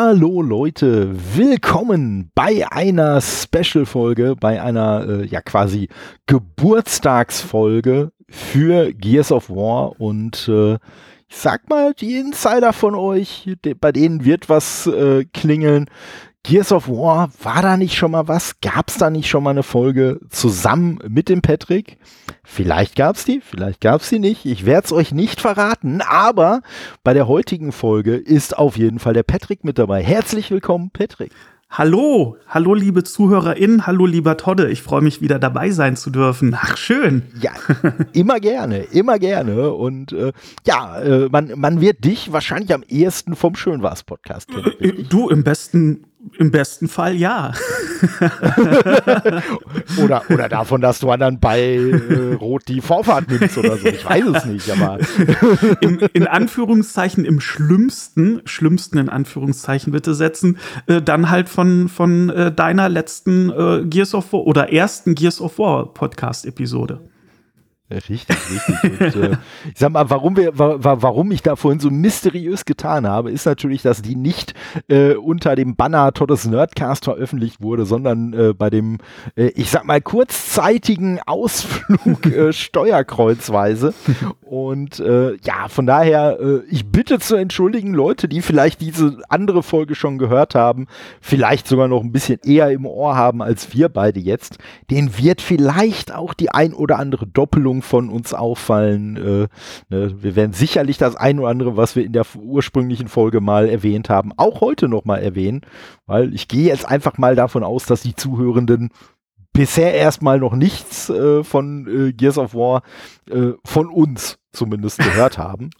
Hallo Leute, willkommen bei einer Special-Folge, bei einer äh, ja quasi Geburtstagsfolge für Gears of War und äh, ich sag mal, die Insider von euch, de, bei denen wird was äh, klingeln. Gears of War, war da nicht schon mal was? Gab es da nicht schon mal eine Folge zusammen mit dem Patrick? Vielleicht gab es die, vielleicht gab es die nicht. Ich werde es euch nicht verraten, aber bei der heutigen Folge ist auf jeden Fall der Patrick mit dabei. Herzlich willkommen, Patrick. Hallo, hallo liebe ZuhörerInnen, hallo lieber Todde, ich freue mich wieder dabei sein zu dürfen. Ach, schön. Ja, immer gerne, immer gerne. Und äh, ja, äh, man, man wird dich wahrscheinlich am ehesten vom Schönwas-Podcast kennen. Äh, du im besten im besten Fall ja. oder, oder davon, dass du anderen bei äh, Rot die Vorfahrt nimmst oder so. Ich weiß es nicht, aber. Im, in Anführungszeichen, im schlimmsten, schlimmsten in Anführungszeichen bitte setzen, äh, dann halt von, von äh, deiner letzten äh, Gears of War oder ersten Gears of War Podcast-Episode. Richtig, richtig. Und, äh, ich sag mal, warum, wir, wa warum ich da vorhin so mysteriös getan habe, ist natürlich, dass die nicht äh, unter dem Banner Todes Nerdcast veröffentlicht wurde, sondern äh, bei dem, äh, ich sag mal, kurzzeitigen Ausflug äh, Steuerkreuzweise. Und äh, ja, von daher, ich bitte zu entschuldigen, Leute, die vielleicht diese andere Folge schon gehört haben, vielleicht sogar noch ein bisschen eher im Ohr haben als wir beide jetzt, den wird vielleicht auch die ein oder andere Doppelung Meinungen von uns auffallen. Äh, ne? Wir werden sicherlich das ein oder andere, was wir in der ursprünglichen Folge mal erwähnt haben, auch heute noch mal erwähnen, weil ich gehe jetzt einfach mal davon aus, dass die Zuhörenden bisher erstmal noch nichts äh, von äh, Gears of War äh, von uns zumindest gehört haben.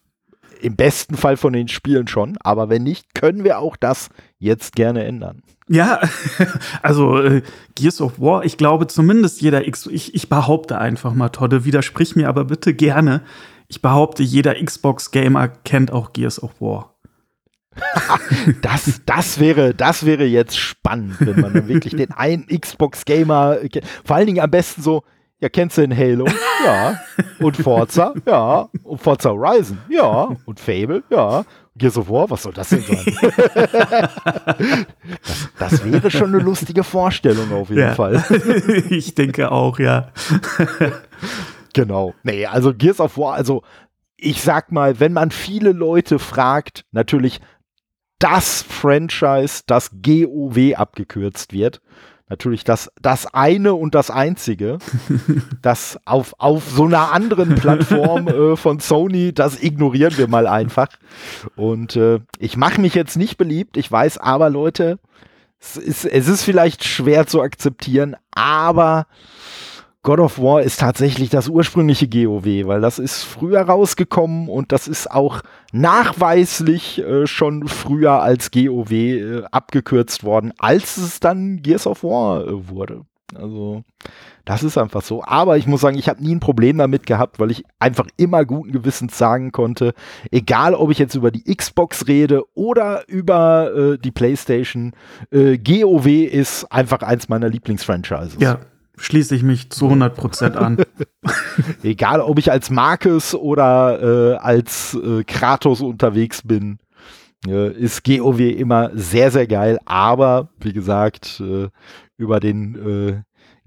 Im besten Fall von den Spielen schon, aber wenn nicht, können wir auch das jetzt gerne ändern. Ja, also äh, Gears of War, ich glaube zumindest jeder X, ich, ich behaupte einfach mal, Todde, widersprich mir aber bitte gerne. Ich behaupte, jeder Xbox-Gamer kennt auch Gears of War. das, das, wäre, das wäre jetzt spannend, wenn man wirklich den einen Xbox-Gamer, vor allen Dingen am besten so, ja, kennst du den Halo? Ja. Und Forza? Ja. Und Forza Horizon? Ja. Und Fable? Ja. Gears of War? Was soll das denn sein? das, das, wäre schon eine lustige Vorstellung auf jeden ja. Fall. ich denke auch, ja. genau. Nee, also Gears of War, also ich sag mal, wenn man viele Leute fragt, natürlich das Franchise, das GOW abgekürzt wird, natürlich das, das eine und das einzige, das auf, auf so einer anderen Plattform äh, von Sony, das ignorieren wir mal einfach. Und äh, ich mache mich jetzt nicht beliebt, ich weiß aber, Leute, es ist, es ist vielleicht schwer zu akzeptieren, aber God of War ist tatsächlich das ursprüngliche GOW, weil das ist früher rausgekommen und das ist auch nachweislich äh, schon früher als GOW äh, abgekürzt worden, als es dann Gears of War äh, wurde. Also das ist einfach so. Aber ich muss sagen, ich habe nie ein Problem damit gehabt, weil ich einfach immer guten Gewissens sagen konnte, egal ob ich jetzt über die Xbox rede oder über äh, die PlayStation, äh, GOW ist einfach eins meiner Lieblingsfranchises. Ja, schließe ich mich zu 100 Prozent an. Egal, ob ich als Marcus oder äh, als äh, Kratos unterwegs bin, äh, ist GOW immer sehr, sehr geil. Aber, wie gesagt, äh, über den äh,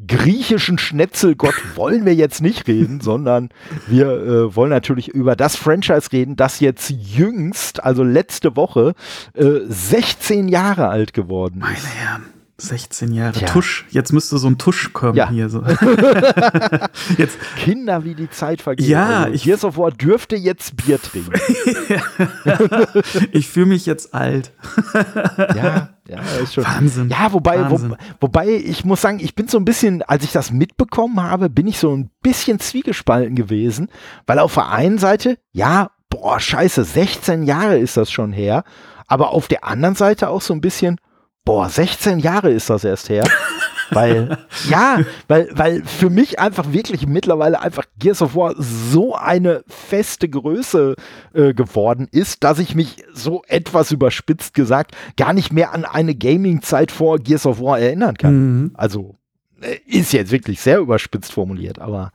griechischen Schnetzelgott wollen wir jetzt nicht reden, sondern wir äh, wollen natürlich über das Franchise reden, das jetzt jüngst, also letzte Woche, 16 Jahre alt geworden ist. Meine Herren. 16 Jahre. Tja. Tusch. Jetzt müsste so ein Tusch kommen ja. hier. So. jetzt. Kinder, wie die Zeit vergeht. Ja, also, ich. Gears of War dürfte jetzt Bier trinken. ich fühle mich jetzt alt. ja, ja, ist schon. Wahnsinn. Ja, wobei, Wahnsinn. Wo, wobei ich muss sagen, ich bin so ein bisschen, als ich das mitbekommen habe, bin ich so ein bisschen zwiegespalten gewesen, weil auf der einen Seite, ja, boah, scheiße, 16 Jahre ist das schon her, aber auf der anderen Seite auch so ein bisschen, boah, 16 Jahre ist das erst her. weil, ja, weil, weil für mich einfach wirklich mittlerweile einfach Gears of War so eine feste Größe äh, geworden ist, dass ich mich so etwas überspitzt gesagt gar nicht mehr an eine Gaming-Zeit vor Gears of War erinnern kann. Mhm. Also äh, ist jetzt wirklich sehr überspitzt formuliert, aber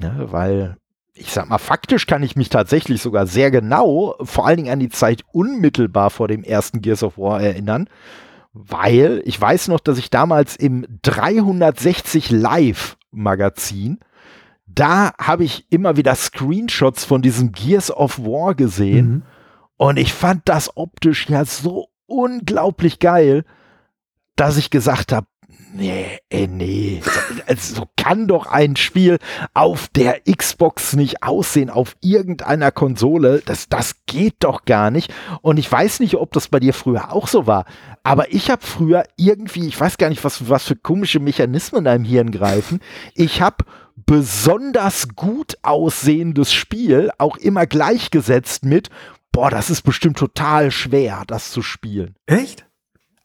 ne, weil ich sag mal, faktisch kann ich mich tatsächlich sogar sehr genau, vor allen Dingen an die Zeit unmittelbar vor dem ersten Gears of War erinnern, weil ich weiß noch, dass ich damals im 360 Live Magazin, da habe ich immer wieder Screenshots von diesem Gears of War gesehen mhm. und ich fand das optisch ja so unglaublich geil, dass ich gesagt habe, nee, ey, nee. Also, so kann doch ein Spiel auf der Xbox nicht aussehen, auf irgendeiner Konsole. Das, das geht doch gar nicht. Und ich weiß nicht, ob das bei dir früher auch so war. Aber ich habe früher irgendwie, ich weiß gar nicht, was, was für komische Mechanismen in deinem Hirn greifen. Ich habe besonders gut aussehendes Spiel auch immer gleichgesetzt mit, boah, das ist bestimmt total schwer, das zu spielen. Echt?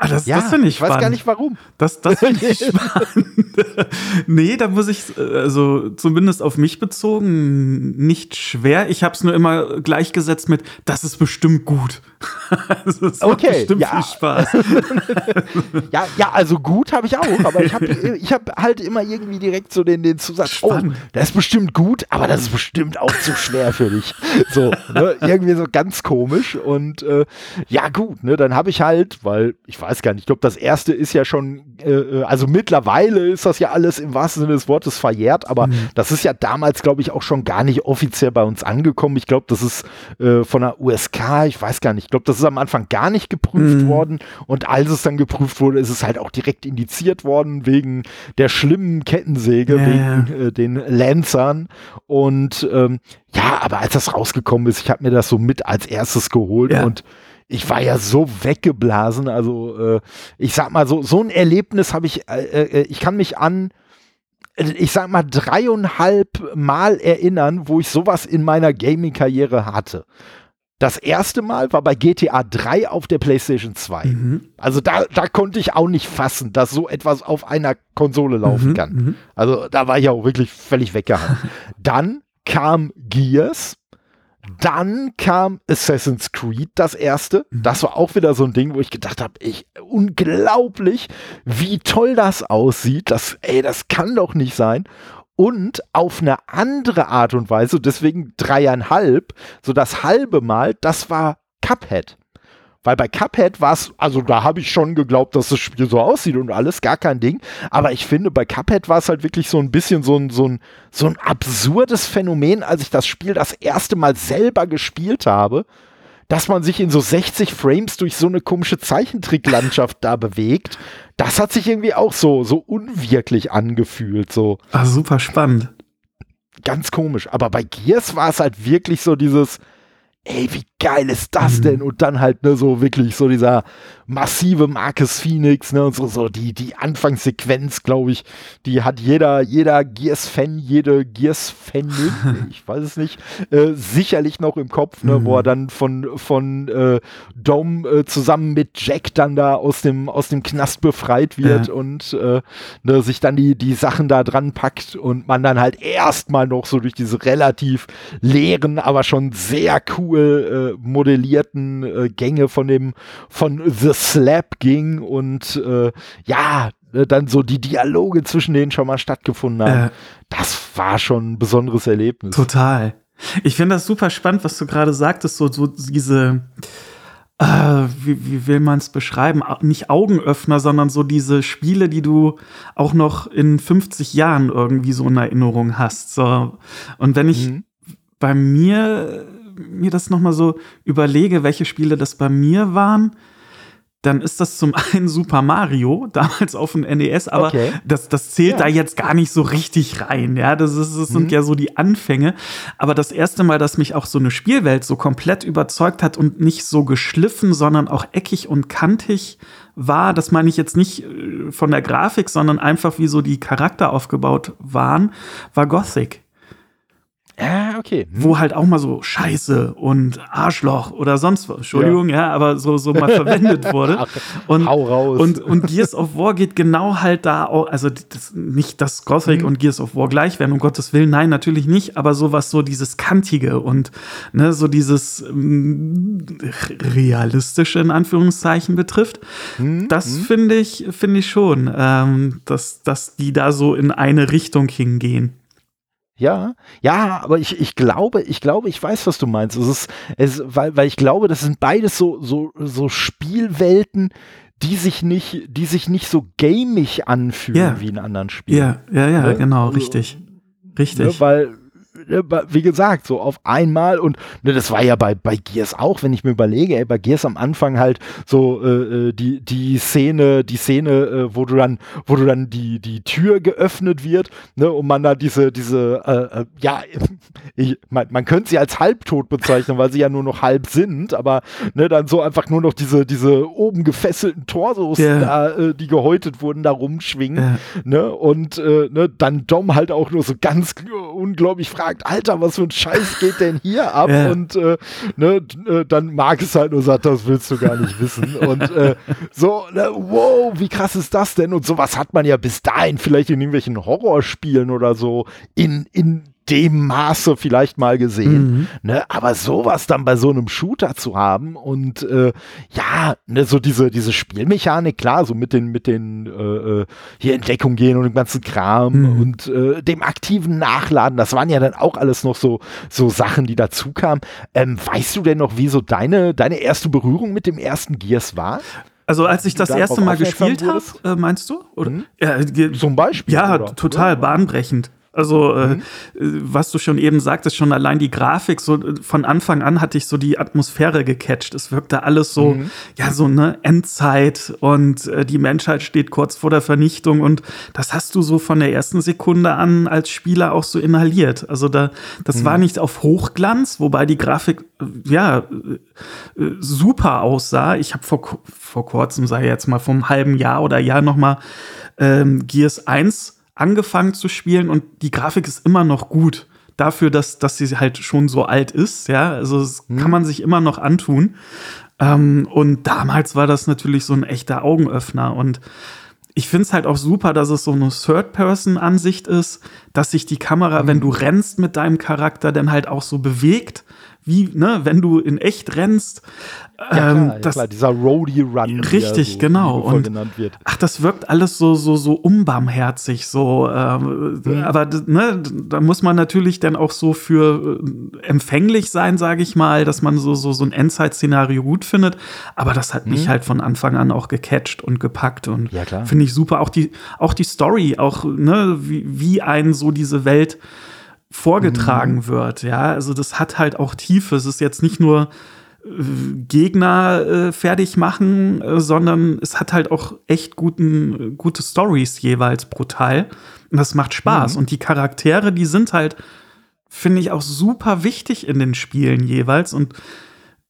Ah, das, ja, das finde ich spannend. Ich weiß gar nicht warum. Das, das finde ich spannend. nee, da muss ich, also zumindest auf mich bezogen, nicht schwer. Ich habe es nur immer gleichgesetzt mit, das ist bestimmt gut. es okay, bestimmt ja. viel Spaß. ja, ja, also gut habe ich auch, aber ich habe ich hab halt immer irgendwie direkt so den, den Zusatz, Spannend. oh, das ist bestimmt gut, aber das ist bestimmt auch zu schwer für dich. So, ne? irgendwie so ganz komisch und äh, ja gut, ne, dann habe ich halt, weil ich weiß gar nicht, ich glaube, das erste ist ja schon, äh, äh, also mittlerweile ist das ja alles im wahrsten Sinne des Wortes verjährt, aber mhm. das ist ja damals, glaube ich, auch schon gar nicht offiziell bei uns angekommen. Ich glaube, das ist äh, von der USK, ich weiß gar nicht, ich glaube, das ist am Anfang gar nicht geprüft mhm. worden und als es dann geprüft wurde, ist es halt auch direkt indiziert worden wegen der schlimmen Kettensäge, ja, wegen äh, den Lancern und ähm, ja, aber als das rausgekommen ist, ich habe mir das so mit als erstes geholt ja. und ich war ja so weggeblasen. Also äh, ich sag mal, so, so ein Erlebnis habe ich, äh, äh, ich kann mich an, ich sag mal, dreieinhalb Mal erinnern, wo ich sowas in meiner Gaming-Karriere hatte. Das erste Mal war bei GTA 3 auf der PlayStation 2. Mhm. Also da, da konnte ich auch nicht fassen, dass so etwas auf einer Konsole laufen mhm, kann. Mhm. Also da war ich auch wirklich völlig weggehauen. Dann kam Gears dann kam Assassin's Creed, das erste. Mhm. Das war auch wieder so ein Ding, wo ich gedacht habe, ich, unglaublich, wie toll das aussieht. Das, ey, das kann doch nicht sein. Und auf eine andere Art und Weise, deswegen dreieinhalb, so das halbe Mal, das war Cuphead. Weil bei Cuphead war es, also da habe ich schon geglaubt, dass das Spiel so aussieht und alles, gar kein Ding. Aber ich finde, bei Cuphead war es halt wirklich so ein bisschen so ein, so, ein, so ein absurdes Phänomen, als ich das Spiel das erste Mal selber gespielt habe, dass man sich in so 60 Frames durch so eine komische Zeichentricklandschaft da bewegt. Das hat sich irgendwie auch so, so unwirklich angefühlt. So. Ah, super spannend. Ganz komisch. Aber bei Gears war es halt wirklich so dieses, ey, wie geil ist das mhm. denn? Und dann halt, ne, so wirklich so dieser massive Marcus Phoenix, ne, und so, so die, die Anfangssequenz, glaube ich, die hat jeder, jeder Gears-Fan, jede Gears-Fan, ich weiß es nicht, äh, sicherlich noch im Kopf, ne, mhm. wo er dann von, von äh, Dom äh, zusammen mit Jack dann da aus dem, aus dem Knast befreit wird ja. und äh, ne, sich dann die, die Sachen da dran packt und man dann halt erstmal noch so durch diese relativ leeren, aber schon sehr cool äh, modellierten äh, Gänge von dem, von The Slap ging und äh, ja, äh, dann so die Dialoge zwischen denen schon mal stattgefunden haben. Äh, das war schon ein besonderes Erlebnis. Total. Ich finde das super spannend, was du gerade sagtest, so, so diese, äh, wie, wie, will man es beschreiben? Nicht Augenöffner, sondern so diese Spiele, die du auch noch in 50 Jahren irgendwie so in Erinnerung hast. So. Und wenn ich mhm. bei mir mir das nochmal so überlege, welche Spiele das bei mir waren, dann ist das zum einen Super Mario, damals auf dem NES, aber okay. das, das zählt ja. da jetzt gar nicht so richtig rein. Ja, das, ist, das sind mhm. ja so die Anfänge. Aber das erste Mal, dass mich auch so eine Spielwelt so komplett überzeugt hat und nicht so geschliffen, sondern auch eckig und kantig war, das meine ich jetzt nicht äh, von der Grafik, sondern einfach wie so die Charakter aufgebaut waren, war Gothic. Ja, okay. Hm. Wo halt auch mal so Scheiße und Arschloch oder sonst was, Entschuldigung, ja, ja aber so, so mal verwendet wurde. Und, Hau raus. Und, und Gears of War geht genau halt da auch, also das, nicht, dass Gothic mhm. und Gears of War gleich werden, um Gottes Willen, nein, natürlich nicht, aber sowas so dieses Kantige und ne, so dieses ähm, realistische in Anführungszeichen betrifft. Mhm. Das mhm. finde ich, finde ich schon, ähm, dass, dass die da so in eine Richtung hingehen. Ja, ja, aber ich, ich glaube, ich glaube, ich weiß, was du meinst. Es ist, es, weil, weil ich glaube, das sind beides so, so, so Spielwelten, die sich nicht, die sich nicht so gamig anfühlen Ja. wie in anderen Spielen. Ja, ja, ja, Ne? genau, Also, richtig. Ne, Richtig. weil, ne, ba- wie gesagt, so auf einmal und ne, das war ja bei, bei Gears auch, wenn ich mir überlege, ey, bei Gears am Anfang halt so äh, äh, die, die Szene, die Szene, äh, wo du dann, wo du dann die, die Tür geöffnet wird, ne, und man da diese, diese, äh, äh, ja, ich, man, man könnte sie als halbtot bezeichnen, weil sie ja nur noch halb sind, aber ne, dann so einfach nur noch diese, diese oben gefesselten Torsos, Ja. da, äh, die gehäutet wurden, da rumschwingen Ja. ne? Und ne, dann Dom halt auch nur so ganz unglaublich fragt, Alter, was für ein Scheiß geht denn hier ab? Ja. Und äh, ne, äh, dann Marcus halt nur sagt, das willst du gar nicht wissen. Und äh, so, ne, wow, wie krass ist das denn? Und sowas hat man ja bis dahin vielleicht in irgendwelchen Horrorspielen oder so in, in dem Maße vielleicht mal gesehen. Mhm. Ne, aber sowas dann bei so einem Shooter zu haben und äh, ja, ne, so diese, diese Spielmechanik, klar, so mit den, mit den äh, äh, hier in Deckung gehen und dem ganzen Kram Mhm. und äh, dem aktiven Nachladen, das waren ja dann auch alles noch so, so Sachen, die dazu kamen. Ähm, weißt du denn noch, wie so deine, deine erste Berührung mit dem ersten Gears war? Also als ich das erste Mal gespielt habe, äh, meinst du? Oder? Mhm. Ja, ge- Zum Beispiel? Ja, oder? total bahnbrechend. Also, äh, Mhm. äh, was du schon eben sagtest, schon allein die Grafik, so äh, von Anfang an hatte ich so die Atmosphäre gecatcht. Es wirkte alles so, Mhm. ja, so eine Endzeit und äh, die Menschheit steht kurz vor der Vernichtung und das hast du so von der ersten Sekunde an als Spieler auch so inhaliert. Also da, das Mhm. war nicht auf Hochglanz, wobei die Grafik, ja, äh, super aussah. Ich habe vor, vor kurzem, sei jetzt mal vom halben Jahr oder Jahr noch mal ähm, Gears 1 angefangen zu spielen und die Grafik ist immer noch gut. Dafür, dass, dass sie halt schon so alt ist, ja, also das kann man sich immer noch antun. Ähm, und damals war das natürlich so ein echter Augenöffner. Und ich finde es halt auch super, dass es so eine Third-Person-Ansicht ist, dass sich die Kamera, wenn du rennst mit deinem Charakter, dann halt auch so bewegt, wie, ne, wenn du in echt rennst. Ja, Ähm, klar, ja, das, klar, dieser Roadie-Run. Richtig, so genau. Und-. Ach, das wirkt alles so, so, so unbarmherzig, so. Ähm, Mhm. Aber ne, da muss man natürlich dann auch so für äh, empfänglich sein, sage ich mal, dass man so, so, so ein Endzeit-Szenario gut findet. Aber das hat mich halt von Anfang an auch gecatcht und gepackt und Mhm. Ja, finde ich super. Auch die, auch die Story, auch, ne, wie, wie ein so diese Welt vorgetragen Mhm. wird. Ja, also das hat halt auch Tiefe. Es ist jetzt nicht nur äh, Gegner äh, fertig machen, äh, sondern es hat halt auch echt guten, gute Stories jeweils brutal. Und das macht Spaß. Und die Charaktere, die sind halt, finde ich, auch super wichtig in den Spielen jeweils. Und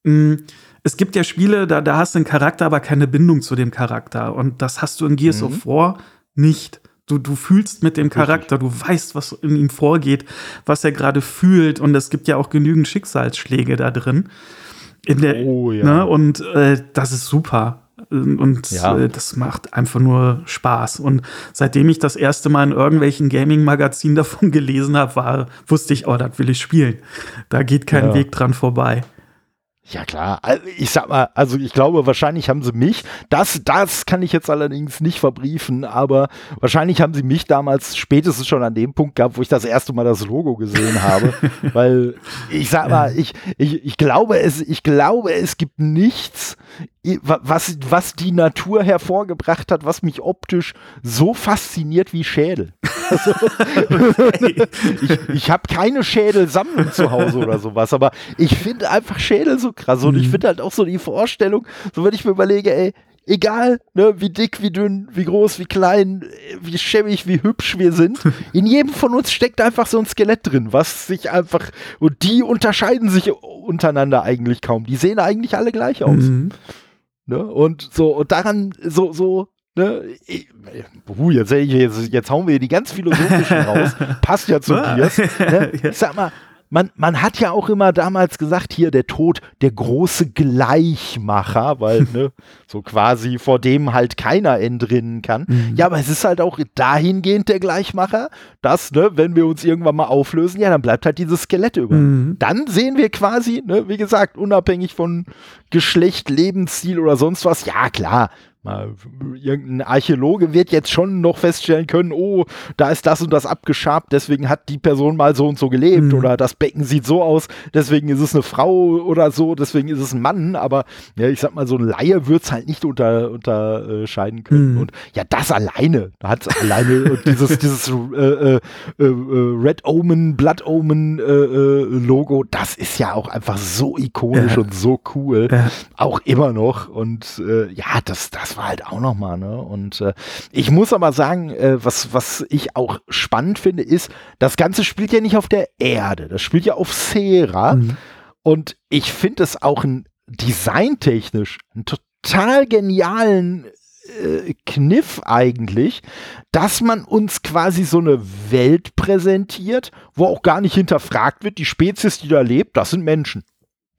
mh, es gibt ja Spiele, da, da hast du einen Charakter, aber keine Bindung zu dem Charakter. Und das hast du in Gears Mhm. of War nicht. Du, du fühlst mit dem Charakter, du weißt, was in ihm vorgeht, was er gerade fühlt. Und es gibt ja auch genügend Schicksalsschläge da drin. In der, Oh, ja. ne? Und äh, das ist super. Und Ja. äh, das macht einfach nur Spaß. Und seitdem ich das erste Mal in irgendwelchen Gaming-Magazinen davon gelesen habe, war, wusste ich, oh, das will ich spielen. Da geht kein Ja. Weg dran vorbei. Ja klar, ich sag mal, also ich glaube, wahrscheinlich haben sie mich, das, das kann ich jetzt allerdings nicht verbriefen, aber wahrscheinlich haben sie mich damals spätestens schon an dem Punkt gehabt, wo ich das erste Mal das Logo gesehen habe, weil ich sag mal, ich, ich, ich glaube es, ich glaube es gibt nichts, was, was die Natur hervorgebracht hat, was mich optisch so fasziniert wie Schädel. Also, ich ich habe keine Schädelsammlung zu Hause oder sowas, aber ich finde einfach Schädel so krass und ich finde halt auch so die Vorstellung, so wenn ich mir überlege, ey, egal, ne, wie dick, wie dünn, wie groß, wie klein, wie schäbig, wie hübsch wir sind, in jedem von uns steckt einfach so ein Skelett drin, was sich einfach, und die unterscheiden sich untereinander eigentlich kaum. Die sehen eigentlich alle gleich aus. Mhm. Ne? Und so, und daran, so, so, ne, ich, uh, jetzt, jetzt, jetzt hauen wir hier die ganz philosophischen raus. Passt ja zu. Gears. Ne? Ich sag mal, man, man hat ja auch immer damals gesagt, hier der Tod, der große Gleichmacher, weil, ne, so quasi vor dem halt keiner entrinnen kann. Mhm. Ja, aber es ist halt auch dahingehend der Gleichmacher, dass, ne, wenn wir uns irgendwann mal auflösen, ja, dann bleibt halt dieses Skelett über. Mhm. Dann sehen wir quasi, ne, wie gesagt, unabhängig von Geschlecht, Lebensstil oder sonst was, ja klar, Mal, irgendein Archäologe wird jetzt schon noch feststellen können, oh, da ist das und das abgeschabt, deswegen hat die Person mal so und so gelebt mhm. oder das Becken sieht so aus, deswegen ist es eine Frau oder so, deswegen ist es ein Mann, aber ja, ich sag mal, so ein Laie wird es halt nicht unter, unterscheiden können. Mhm. Und ja, das alleine, da hat es alleine dieses, dieses äh, äh, äh, Red Omen, Blood Omen äh, äh, Logo, das ist ja auch einfach so ikonisch ja. und so cool, ja. auch immer noch. Und äh, ja, das, das war halt auch nochmal, ne? Und äh, ich muss aber sagen, äh, was, was ich auch spannend finde, ist, das Ganze spielt ja nicht auf der Erde, das spielt ja auf Sera. Mhm. Und ich finde es auch ein designtechnisch einen total genialen äh, Kniff eigentlich, dass man uns quasi so eine Welt präsentiert, wo auch gar nicht hinterfragt wird, die Spezies, die da lebt, das sind Menschen.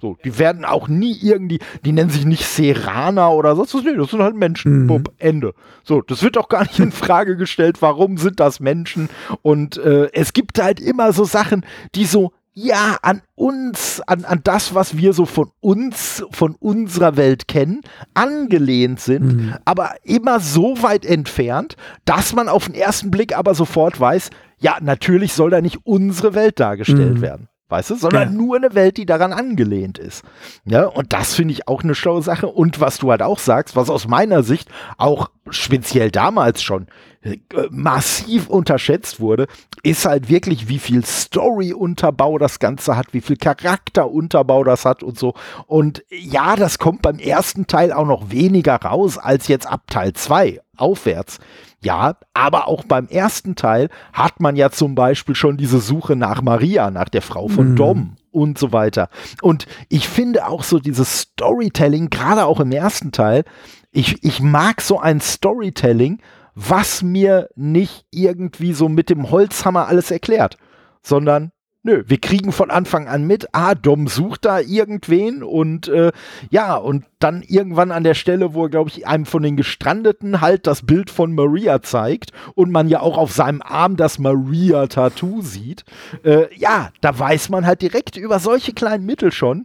So, die werden auch nie irgendwie, die nennen sich nicht Serana oder sonst was, nee, das sind halt Menschen. Mhm. Bub, Ende. So, das wird auch gar nicht in Frage gestellt, warum sind das Menschen? Und äh, es gibt halt immer so Sachen, die so, ja, an uns, an, an das, was wir so von uns, von unserer Welt kennen, angelehnt sind, mhm. aber immer so weit entfernt, dass man auf den ersten Blick aber sofort weiß, ja, natürlich soll da nicht unsere Welt dargestellt mhm. werden weißt du, sondern ja. nur eine Welt, die daran angelehnt ist. Ja, und das finde ich auch eine schlaue Sache. Und was du halt auch sagst, was aus meiner Sicht auch speziell damals schon äh, massiv unterschätzt wurde, ist halt wirklich, wie viel Story-Unterbau das Ganze hat, wie viel Charakterunterbau das hat und so. Und ja, das kommt beim ersten Teil auch noch weniger raus als jetzt ab Teil 2 aufwärts. Ja, aber auch beim ersten Teil hat man ja zum Beispiel schon diese Suche nach Maria, nach der Frau von mhm. Dom und so weiter. Und ich finde auch so dieses Storytelling, gerade auch im ersten Teil, ich, ich mag so ein Storytelling, was mir nicht irgendwie so mit dem Holzhammer alles erklärt, sondern Nö, wir kriegen von Anfang an mit, ah, Dom sucht da irgendwen und äh, ja, und dann irgendwann an der Stelle, wo er, glaube ich, einem von den Gestrandeten halt das Bild von Maria zeigt und man ja auch auf seinem Arm das Maria-Tattoo sieht, äh, ja, da weiß man halt direkt über solche kleinen Mittel schon,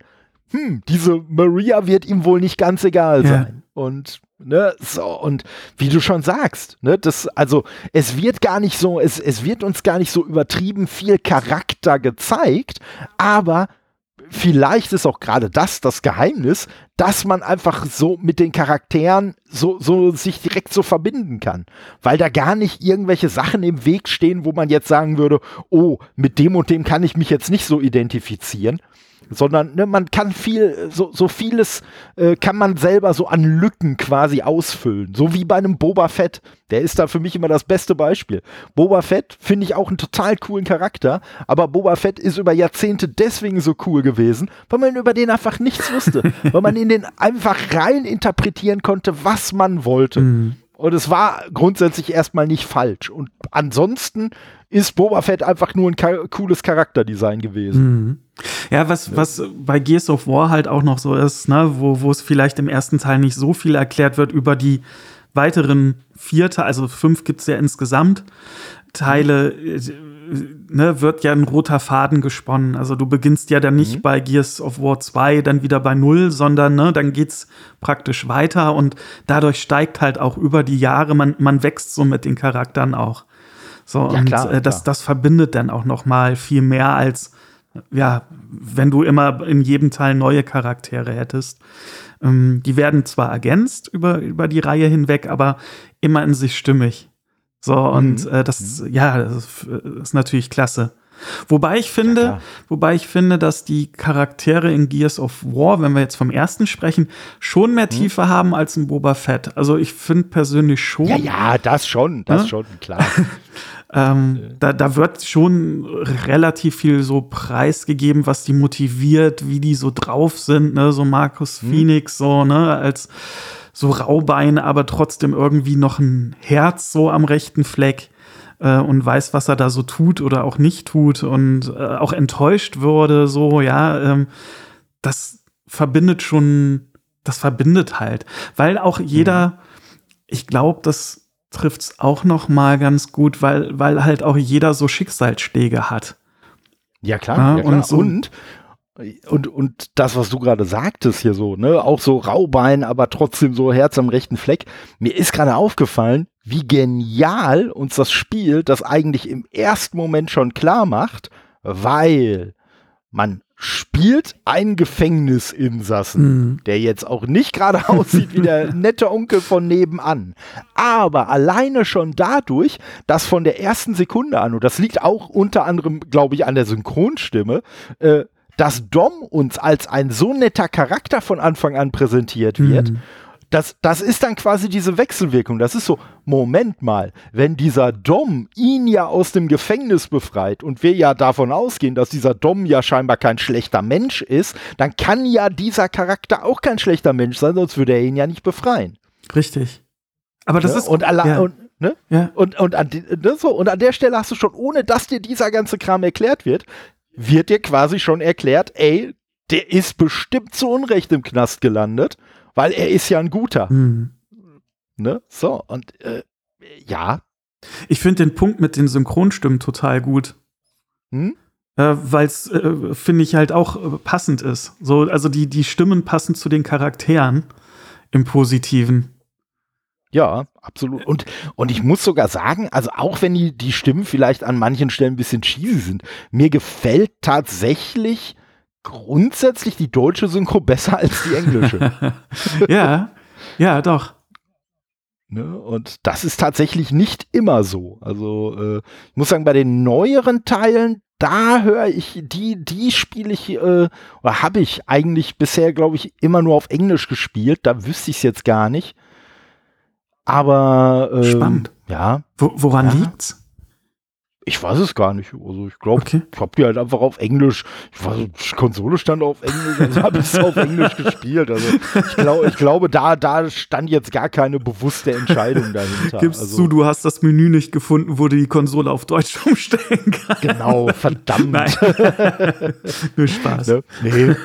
hm, diese Maria wird ihm wohl nicht ganz egal sein. Ja. Und Ne, so, und wie du schon sagst, ne, das, also, es wird gar nicht so, es, es wird uns gar nicht so übertrieben viel Charakter gezeigt, aber vielleicht ist auch gerade das das Geheimnis, dass man einfach so mit den Charakteren so, so sich direkt so verbinden kann. Weil da gar nicht irgendwelche Sachen im Weg stehen, wo man jetzt sagen würde, oh, mit dem und dem kann ich mich jetzt nicht so identifizieren sondern ne, man kann viel, so, so vieles äh, kann man selber so an Lücken quasi ausfüllen. So wie bei einem Boba Fett. Der ist da für mich immer das beste Beispiel. Boba Fett finde ich auch einen total coolen Charakter, aber Boba Fett ist über Jahrzehnte deswegen so cool gewesen, weil man über den einfach nichts wusste. weil man in den einfach rein interpretieren konnte, was man wollte. Mhm. Und es war grundsätzlich erstmal nicht falsch. Und ansonsten ist Boba Fett einfach nur ein cooles Charakterdesign gewesen. Mhm. Ja, was, was bei Gears of War halt auch noch so ist, ne, wo, wo es vielleicht im ersten Teil nicht so viel erklärt wird über die weiteren vierte, also fünf gibt es ja insgesamt, Teile, äh, ne, wird ja ein roter Faden gesponnen. Also du beginnst ja dann nicht mhm. bei Gears of War 2, dann wieder bei 0, sondern ne, dann geht's praktisch weiter und dadurch steigt halt auch über die Jahre, man, man wächst so mit den Charakteren auch. So, ja, und klar, äh, das, das verbindet dann auch noch mal viel mehr als, ja, wenn du immer in jedem Teil neue Charaktere hättest. Ähm, die werden zwar ergänzt über, über die Reihe hinweg, aber immer in sich stimmig. So, mhm. und äh, das, mhm. ja, das ist natürlich klasse. Wobei ich finde, ja, wobei ich finde, dass die Charaktere in Gears of War, wenn wir jetzt vom ersten sprechen, schon mehr mhm. Tiefe haben als ein Boba Fett. Also ich finde persönlich schon. Ja, ja, das schon, das ja? schon, klar. ähm, da, da wird schon relativ viel so preisgegeben, was die motiviert, wie die so drauf sind, ne? So Markus mhm. Phoenix, so, ne, als so Raubein, aber trotzdem irgendwie noch ein Herz so am rechten Fleck äh, und weiß, was er da so tut oder auch nicht tut und äh, auch enttäuscht würde, so, ja, ähm, das verbindet schon, das verbindet halt, weil auch jeder, mhm. ich glaube, das trifft es auch noch mal ganz gut, weil, weil halt auch jeder so Schicksalsschläge hat. Ja, klar. Ja, ja klar. Und, so, und und, und das, was du gerade sagtest hier so, ne, auch so Raubein, aber trotzdem so Herz am rechten Fleck. Mir ist gerade aufgefallen, wie genial uns das Spiel das eigentlich im ersten Moment schon klar macht, weil man spielt einen Gefängnisinsassen, mhm. der jetzt auch nicht gerade aussieht wie der nette Onkel von nebenan. Aber alleine schon dadurch, dass von der ersten Sekunde an, und das liegt auch unter anderem, glaube ich, an der Synchronstimme, äh, dass Dom uns als ein so netter Charakter von Anfang an präsentiert wird. Mhm. Das, das ist dann quasi diese Wechselwirkung. Das ist so, Moment mal, wenn dieser Dom ihn ja aus dem Gefängnis befreit und wir ja davon ausgehen, dass dieser Dom ja scheinbar kein schlechter Mensch ist, dann kann ja dieser Charakter auch kein schlechter Mensch sein, sonst würde er ihn ja nicht befreien. Richtig. Aber das ne? ist. Und, ja. und, ne? ja. und, und, an, ne? so, und an der Stelle hast du schon, ohne dass dir dieser ganze Kram erklärt wird, wird dir quasi schon erklärt, ey, der ist bestimmt zu Unrecht im Knast gelandet, weil er ist ja ein guter. Mhm. Ne? So, und äh, ja. Ich finde den Punkt mit den Synchronstimmen total gut. Hm? Äh, Weil es, äh, finde ich, halt auch äh, passend ist. So, also die, die Stimmen passen zu den Charakteren im Positiven. Ja, absolut. Und, und ich muss sogar sagen, also auch wenn die, die Stimmen vielleicht an manchen Stellen ein bisschen cheesy sind, mir gefällt tatsächlich grundsätzlich die deutsche Synchro besser als die englische. ja, ja, doch. Ne? Und das ist tatsächlich nicht immer so. Also äh, ich muss sagen, bei den neueren Teilen, da höre ich, die, die spiele ich, äh, oder habe ich eigentlich bisher, glaube ich, immer nur auf Englisch gespielt. Da wüsste ich es jetzt gar nicht. Aber ähm, spannend. Ja. Wo, woran ja. liegt's? Ich weiß es gar nicht. Also ich glaube, okay. ich habe die halt einfach auf Englisch. Ich weiß, die Konsole stand auf Englisch, also habe ich es auf Englisch gespielt. Also ich, glaub, ich glaube, da, da stand jetzt gar keine bewusste Entscheidung dahinter. Gibst also, du, du hast das Menü nicht gefunden, wo du die Konsole auf Deutsch umstellen kannst. Genau, verdammt. Nein. Nur Spaß. Ne? Nee,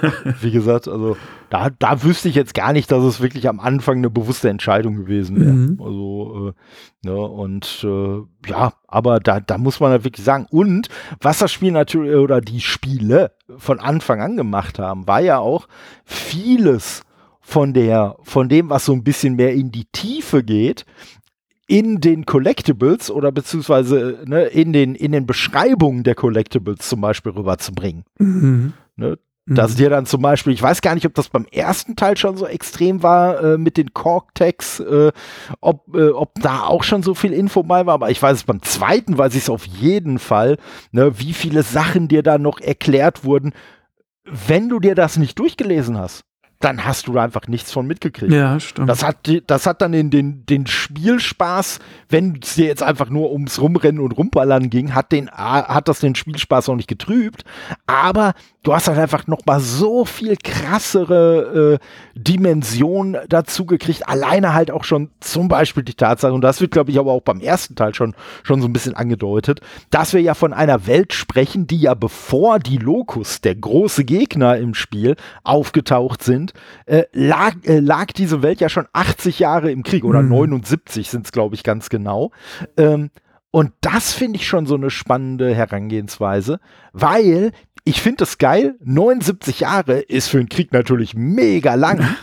wie gesagt, also da, da wüsste ich jetzt gar nicht, dass es wirklich am Anfang eine bewusste Entscheidung gewesen wäre. Mhm. Also, äh, ne, und äh, ja, aber da, da muss man halt wirklich sagen. Und was das Spiel natürlich oder die Spiele von Anfang an gemacht haben, war ja auch vieles von der, von dem, was so ein bisschen mehr in die Tiefe geht, in den Collectibles oder beziehungsweise ne, in, den, in den Beschreibungen der Collectibles zum Beispiel rüberzubringen. Mhm. Ne, dass mhm. dir dann zum Beispiel, ich weiß gar nicht, ob das beim ersten Teil schon so extrem war äh, mit den Cork-Tags, äh, ob, äh, ob da auch schon so viel Info bei war, aber ich weiß es beim zweiten, weiß ich es auf jeden Fall, ne, wie viele Sachen dir da noch erklärt wurden, wenn du dir das nicht durchgelesen hast dann hast du einfach nichts von mitgekriegt. Ja, stimmt. Das hat, das hat dann in den, den Spielspaß, wenn es dir jetzt einfach nur ums Rumrennen und Rumballern ging, hat, den, hat das den Spielspaß auch nicht getrübt. Aber du hast halt einfach noch mal so viel krassere äh, Dimension dazu gekriegt. Alleine halt auch schon zum Beispiel die Tatsache, und das wird, glaube ich, aber auch beim ersten Teil schon, schon so ein bisschen angedeutet, dass wir ja von einer Welt sprechen, die ja bevor die Locus, der große Gegner im Spiel, aufgetaucht sind, äh, lag, äh, lag diese Welt ja schon 80 Jahre im Krieg oder mhm. 79 sind es, glaube ich, ganz genau. Ähm, und das finde ich schon so eine spannende Herangehensweise, weil ich finde es geil. 79 Jahre ist für einen Krieg natürlich mega lang.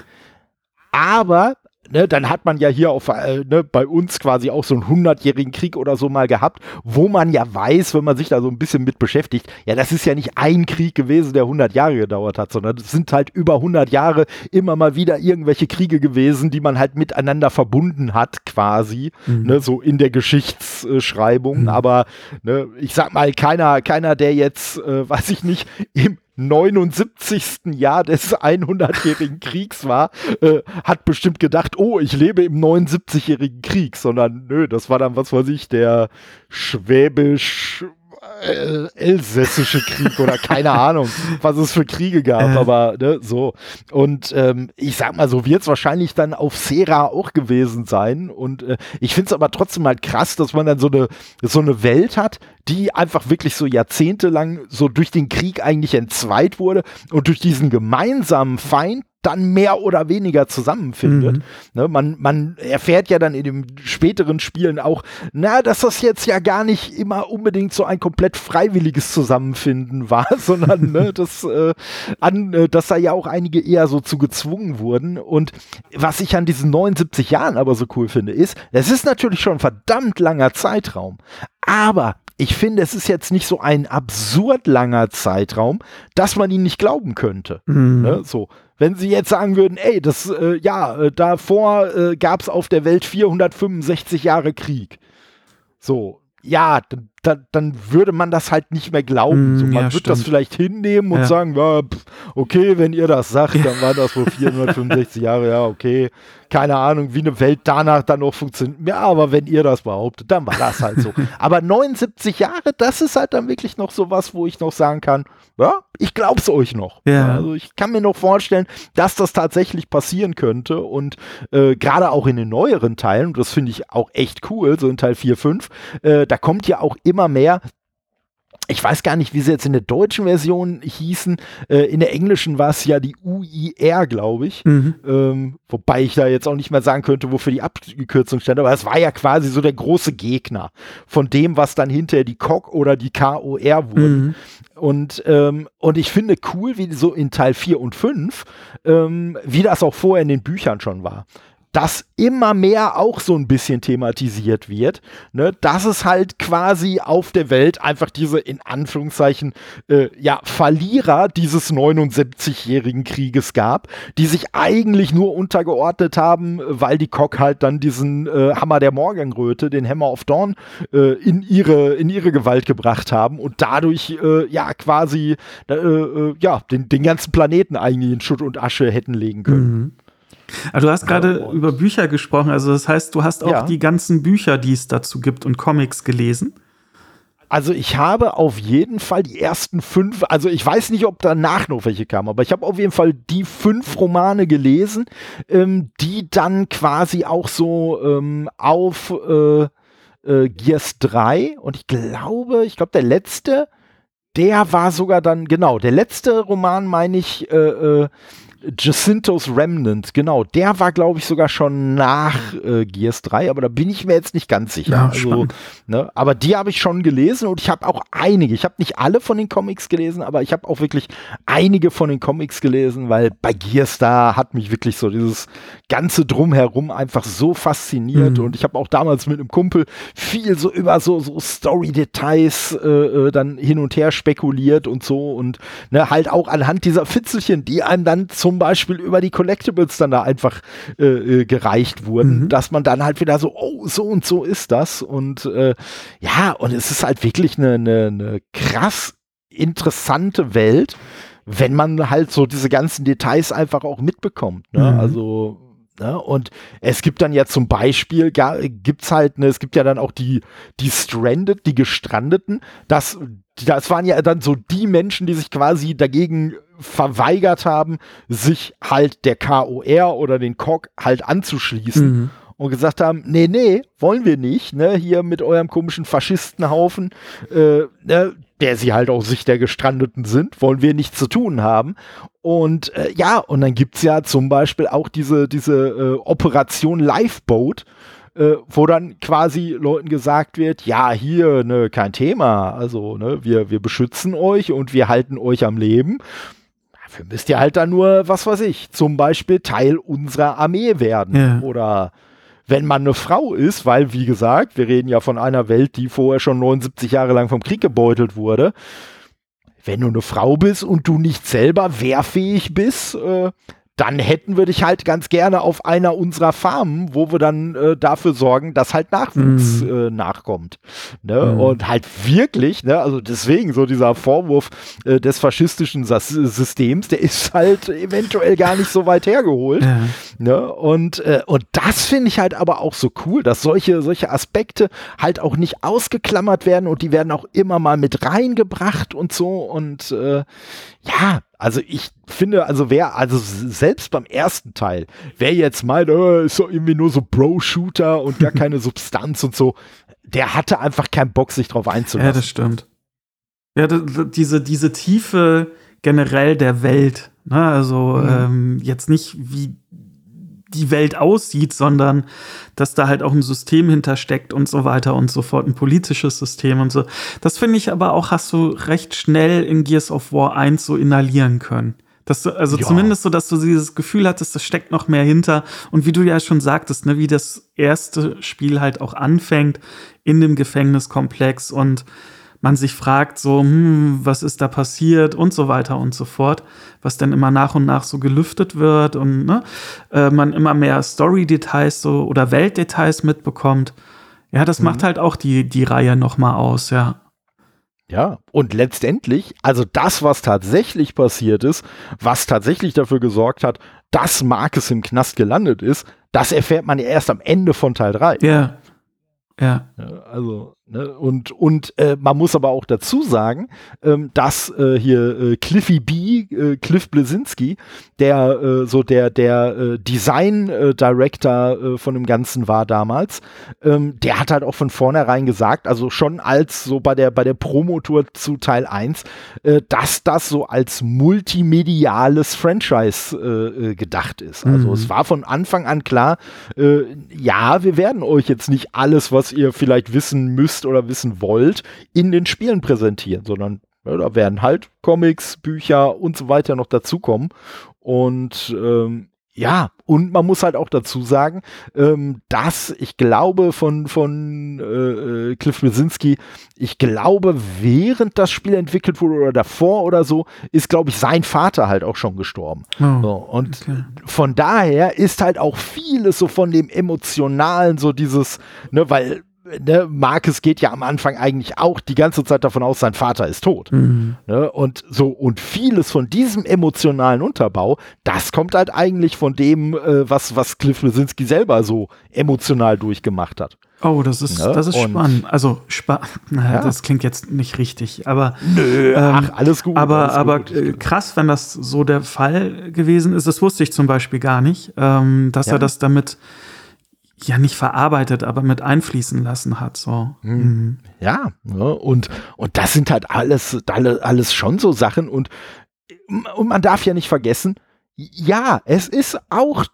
Aber ne, dann hat man ja hier auf, äh, ne, bei uns quasi auch so einen hundertjährigen Krieg oder so mal gehabt, wo man ja weiß, wenn man sich da so ein bisschen mit beschäftigt, ja, das ist ja nicht ein Krieg gewesen, der 100 Jahre gedauert hat, sondern es sind halt über 100 Jahre immer mal wieder irgendwelche Kriege gewesen, die man halt miteinander verbunden hat, quasi, mhm. ne, so in der Geschichtsschreibung. Mhm. Aber ne, ich sag mal, keiner, keiner, der jetzt, äh, weiß ich nicht, im 79. Jahr des 100-jährigen Kriegs war, äh, hat bestimmt gedacht, oh, ich lebe im 79-jährigen Krieg, sondern nö, das war dann, was weiß ich, der schwäbisch äh, elsässische Krieg oder keine Ahnung, was es für Kriege gab, äh. aber ne, so. Und ähm, ich sag mal, so wird es wahrscheinlich dann auf Sera auch gewesen sein. Und äh, ich finde es aber trotzdem halt krass, dass man dann so eine, so eine Welt hat, die einfach wirklich so jahrzehntelang so durch den Krieg eigentlich entzweit wurde und durch diesen gemeinsamen Feind dann mehr oder weniger zusammenfindet. Mhm. Ne, man, man erfährt ja dann in den späteren Spielen auch, na, dass das jetzt ja gar nicht immer unbedingt so ein komplett freiwilliges Zusammenfinden war, sondern ne, dass, äh, an, äh, dass da ja auch einige eher so zu gezwungen wurden. Und was ich an diesen 79 Jahren aber so cool finde, ist, es ist natürlich schon ein verdammt langer Zeitraum. Aber ich finde, es ist jetzt nicht so ein absurd langer Zeitraum, dass man ihn nicht glauben könnte. Mhm. Ne? So, wenn sie jetzt sagen würden, ey, das, äh, ja, äh, davor äh, gab es auf der Welt 465 Jahre Krieg. So, ja, dann, dann würde man das halt nicht mehr glauben. Mm, so, man ja, wird das vielleicht hinnehmen und ja. sagen, ja, pff, okay, wenn ihr das sagt, dann war das wohl 465 Jahre, ja, okay. Keine Ahnung, wie eine Welt danach dann noch funktioniert. Ja, aber wenn ihr das behauptet, dann war das halt so. aber 79 Jahre, das ist halt dann wirklich noch so was, wo ich noch sagen kann, ja, ich glaub's euch noch. Ja. Also ich kann mir noch vorstellen, dass das tatsächlich passieren könnte und äh, gerade auch in den neueren Teilen, und das finde ich auch echt cool, so in Teil 4, 5, äh, da kommt ja auch immer mehr ich weiß gar nicht, wie sie jetzt in der deutschen Version hießen. Äh, in der englischen war es ja die UIR, glaube ich. Mhm. Ähm, wobei ich da jetzt auch nicht mehr sagen könnte, wofür die Abkürzung stand. Aber es war ja quasi so der große Gegner von dem, was dann hinterher die COG oder die KOR wurden. Mhm. Und, ähm, und ich finde cool, wie so in Teil 4 und 5, ähm, wie das auch vorher in den Büchern schon war das immer mehr auch so ein bisschen thematisiert wird, ne, dass es halt quasi auf der Welt einfach diese in Anführungszeichen äh, ja Verlierer dieses 79-jährigen Krieges gab, die sich eigentlich nur untergeordnet haben, weil die Cock halt dann diesen äh, Hammer der Morgenröte, den Hammer of Dawn, äh, in ihre in ihre Gewalt gebracht haben und dadurch äh, ja quasi äh, äh, ja den, den ganzen Planeten eigentlich in Schutt und Asche hätten legen können. Mhm. Also du hast gerade ja, über Bücher gesprochen, also das heißt, du hast auch ja. die ganzen Bücher, die es dazu gibt und Comics gelesen. Also ich habe auf jeden Fall die ersten fünf, also ich weiß nicht, ob danach noch welche kamen, aber ich habe auf jeden Fall die fünf Romane gelesen, ähm, die dann quasi auch so ähm, auf äh, äh, Gears 3 und ich glaube, ich glaube der letzte, der war sogar dann, genau, der letzte Roman meine ich, äh, äh Jacintos Remnant, genau, der war, glaube ich, sogar schon nach äh, Gears 3, aber da bin ich mir jetzt nicht ganz sicher. Ja, also, ne, aber die habe ich schon gelesen und ich habe auch einige. Ich habe nicht alle von den Comics gelesen, aber ich habe auch wirklich einige von den Comics gelesen, weil bei Gears da hat mich wirklich so dieses ganze Drumherum einfach so fasziniert mhm. und ich habe auch damals mit einem Kumpel viel so über so, so Story-Details äh, äh, dann hin und her spekuliert und so und ne, halt auch anhand dieser Fitzelchen, die einem dann zum zum Beispiel über die Collectibles dann da einfach äh, äh, gereicht wurden, mhm. dass man dann halt wieder so, oh, so und so ist das. Und äh, ja, und es ist halt wirklich eine, eine, eine krass interessante Welt, wenn man halt so diese ganzen Details einfach auch mitbekommt. Ne? Mhm. Also Ne? Und es gibt dann ja zum Beispiel, gibt es halt, ne, es gibt ja dann auch die, die Stranded, die Gestrandeten. Das, das waren ja dann so die Menschen, die sich quasi dagegen verweigert haben, sich halt der KOR oder den KOG halt anzuschließen. Mhm. Und gesagt haben, nee, nee, wollen wir nicht, ne, hier mit eurem komischen Faschistenhaufen, äh, ne, der sie halt auch sich der Gestrandeten sind, wollen wir nichts zu tun haben. Und äh, ja, und dann gibt es ja zum Beispiel auch diese, diese äh, Operation Lifeboat, äh, wo dann quasi Leuten gesagt wird, ja, hier, ne, kein Thema, also, ne, wir, wir beschützen euch und wir halten euch am Leben. Dafür müsst ihr halt dann nur, was weiß ich, zum Beispiel Teil unserer Armee werden. Ja. Oder wenn man eine Frau ist, weil, wie gesagt, wir reden ja von einer Welt, die vorher schon 79 Jahre lang vom Krieg gebeutelt wurde. Wenn du eine Frau bist und du nicht selber wehrfähig bist, äh, dann hätten wir dich halt ganz gerne auf einer unserer Farmen, wo wir dann äh, dafür sorgen, dass halt Nachwuchs mhm. äh, nachkommt. Ne? Mhm. Und halt wirklich, ne? also deswegen so dieser Vorwurf äh, des faschistischen Systems, der ist halt eventuell gar nicht so weit hergeholt. Ja. Ne? Und, äh, und das finde ich halt aber auch so cool, dass solche, solche Aspekte halt auch nicht ausgeklammert werden und die werden auch immer mal mit reingebracht und so. Und äh, ja, also ich finde, also wer, also selbst beim ersten Teil, wer jetzt meint, oh, ist so irgendwie nur so Bro-Shooter und gar keine Substanz und so, der hatte einfach keinen Bock, sich drauf einzulassen. Ja, das stimmt. Ja, diese, diese tiefe generell der Welt. Ne? Also mhm. ähm, jetzt nicht wie die Welt aussieht, sondern dass da halt auch ein System hintersteckt und so weiter und so fort, ein politisches System und so. Das finde ich aber auch, hast du recht schnell in Gears of War 1 so inhalieren können. Dass du, also ja. zumindest so, dass du dieses Gefühl hattest, das steckt noch mehr hinter. Und wie du ja schon sagtest, ne, wie das erste Spiel halt auch anfängt in dem Gefängniskomplex und man sich fragt, so, hm, was ist da passiert und so weiter und so fort, was dann immer nach und nach so gelüftet wird und ne, äh, man immer mehr Story-Details so oder Weltdetails mitbekommt. Ja, das mhm. macht halt auch die, die Reihe nochmal aus, ja. Ja, und letztendlich, also das, was tatsächlich passiert ist, was tatsächlich dafür gesorgt hat, dass Marcus im Knast gelandet ist, das erfährt man ja erst am Ende von Teil 3. Ja. Ja. ja also Ne? Und, und äh, man muss aber auch dazu sagen, ähm, dass äh, hier äh, Cliffy B, äh, Cliff Blesinski, der äh, so der, der äh, Design Director von dem Ganzen war damals, ähm, der hat halt auch von vornherein gesagt, also schon als so bei der, bei der Promotour zu Teil 1, äh, dass das so als multimediales Franchise gedacht ist. Also mhm. es war von Anfang an klar, ja, wir werden euch jetzt nicht alles, was ihr vielleicht wissen müsst, wisst oder wissen wollt, in den Spielen präsentieren, sondern ja, da werden halt Comics, Bücher und so weiter noch dazukommen. Und ähm, ja, und man muss halt auch dazu sagen, ähm, dass ich glaube von, von äh, äh Cliff Brzezinski, ich glaube, während das Spiel entwickelt wurde oder davor oder so, ist, glaube ich, sein Vater halt auch schon gestorben. Oh, so, und okay. von daher ist halt auch vieles so von dem Emotionalen, so dieses, ne, weil ne, Marcus geht ja am Anfang eigentlich auch die ganze Zeit davon aus, sein Vater ist tot. Mhm. Ne, und so, und vieles von diesem emotionalen Unterbau, das kommt halt eigentlich von dem, äh, was, was Cliff Lesinski selber so emotional durchgemacht hat. Oh, das ist, ne? das ist spannend. Also, spa naja, ja. das klingt jetzt nicht richtig, aber. Nö, ähm, ach, alles gut. Aber, alles aber gut. Äh, krass, wenn das so der Fall gewesen ist, das wusste ich zum Beispiel gar nicht, ähm, dass ja. er das damit ja nicht verarbeitet, aber mit einfließen lassen hat. So. Hm. Mhm. Ja, ne? und, und das sind halt alles, alles schon so Sachen und, und man darf ja nicht vergessen, ja, es ist auch,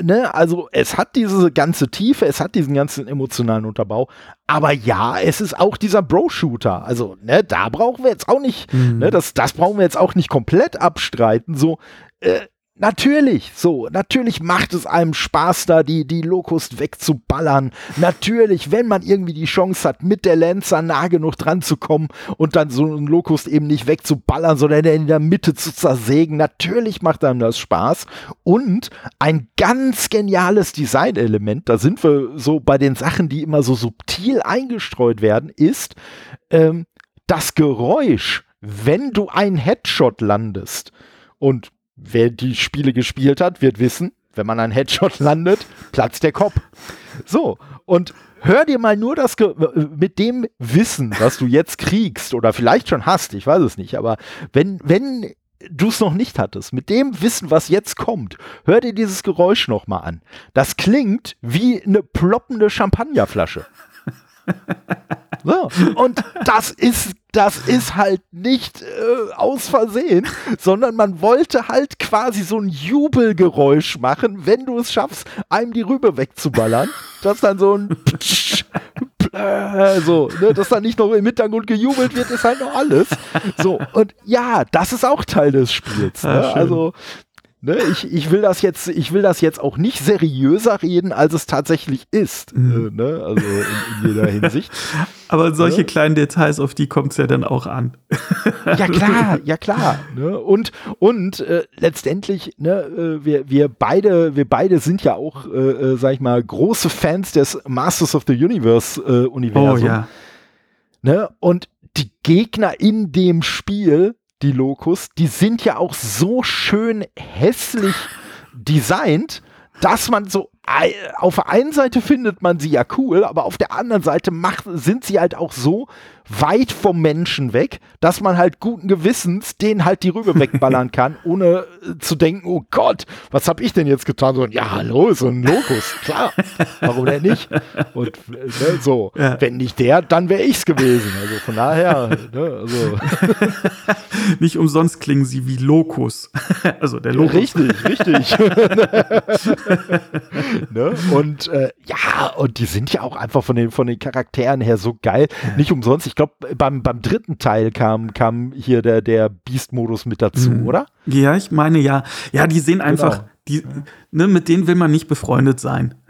ne, also es hat diese ganze Tiefe, es hat diesen ganzen emotionalen Unterbau, aber ja, es ist auch dieser Bro-Shooter. Also, ne, da brauchen wir jetzt auch nicht, mhm. ne, das, das brauchen wir jetzt auch nicht komplett abstreiten. So, äh, Natürlich, so, natürlich macht es einem Spaß, da die, die Locust wegzuballern. Natürlich, wenn man irgendwie die Chance hat, mit der Lancer nah genug dran zu kommen und dann so einen Locust eben nicht wegzuballern, sondern in der Mitte zu zersägen. Natürlich macht einem das Spaß. Und ein ganz geniales Designelement, da sind wir so bei den Sachen, die immer so subtil eingestreut werden, ist ähm, das Geräusch, wenn du einen Headshot landest. Und wer die Spiele gespielt hat, wird wissen, wenn man einen Headshot landet, platzt der Kopf. So, und hör dir mal nur das Ge mit dem Wissen, was du jetzt kriegst oder vielleicht schon hast, ich weiß es nicht, aber wenn, wenn du es noch nicht hattest, mit dem Wissen, was jetzt kommt, hör dir dieses Geräusch nochmal an. Das klingt wie eine ploppende Champagnerflasche. So. Und das ist, das ist halt nicht äh, aus Versehen, sondern man wollte halt quasi so ein Jubelgeräusch machen, wenn du es schaffst, einem die Rübe wegzuballern. Das dann so ein so, ne, dass da nicht noch im Hintergrund gejubelt wird, ist halt noch alles. So, und ja, das ist auch Teil des Spiels. Ne? Ja, also, Ne, ich, ich, will das jetzt, ich will das jetzt auch nicht seriöser reden, als es tatsächlich ist. Mhm. Äh, ne? Also in, in, jeder Hinsicht. Aber solche ne? kleinen Details, auf die kommt es ja dann auch an. ja, klar, ja klar. Ne? Und, und äh, letztendlich, ne, äh, wir, wir, beide, wir beide sind ja auch, äh, äh, sag ich mal, große Fans des Masters of the Universe äh, Universum. Oh ja. Ne? Und die Gegner in dem Spiel die Locus, die sind ja auch so schön hässlich designt, dass man so auf der einen Seite findet man sie ja cool, aber auf der anderen Seite macht, sind sie halt auch so weit vom Menschen weg, dass man halt guten Gewissens denen halt die Rübe wegballern kann, ohne äh, zu denken, oh Gott, was hab ich denn jetzt getan? So, ja, hallo, so ein Lokus, klar, warum denn nicht? Und ne, so, ja. wenn nicht der, dann wäre ich's gewesen. Also von daher, ne, also. Nicht umsonst klingen sie wie Lokus. also der Lokus. Richtig, richtig. ne? Und äh, ja, und die sind ja auch einfach von den, von den Charakteren her so geil. Nicht umsonst, ich glaube, beim, beim dritten Teil kam, kam hier der, der Beast-Modus mit dazu, mhm. oder? Ja, ich meine ja. Ja, die sehen einfach. Genau. Die, ne, mit denen will man nicht befreundet sein.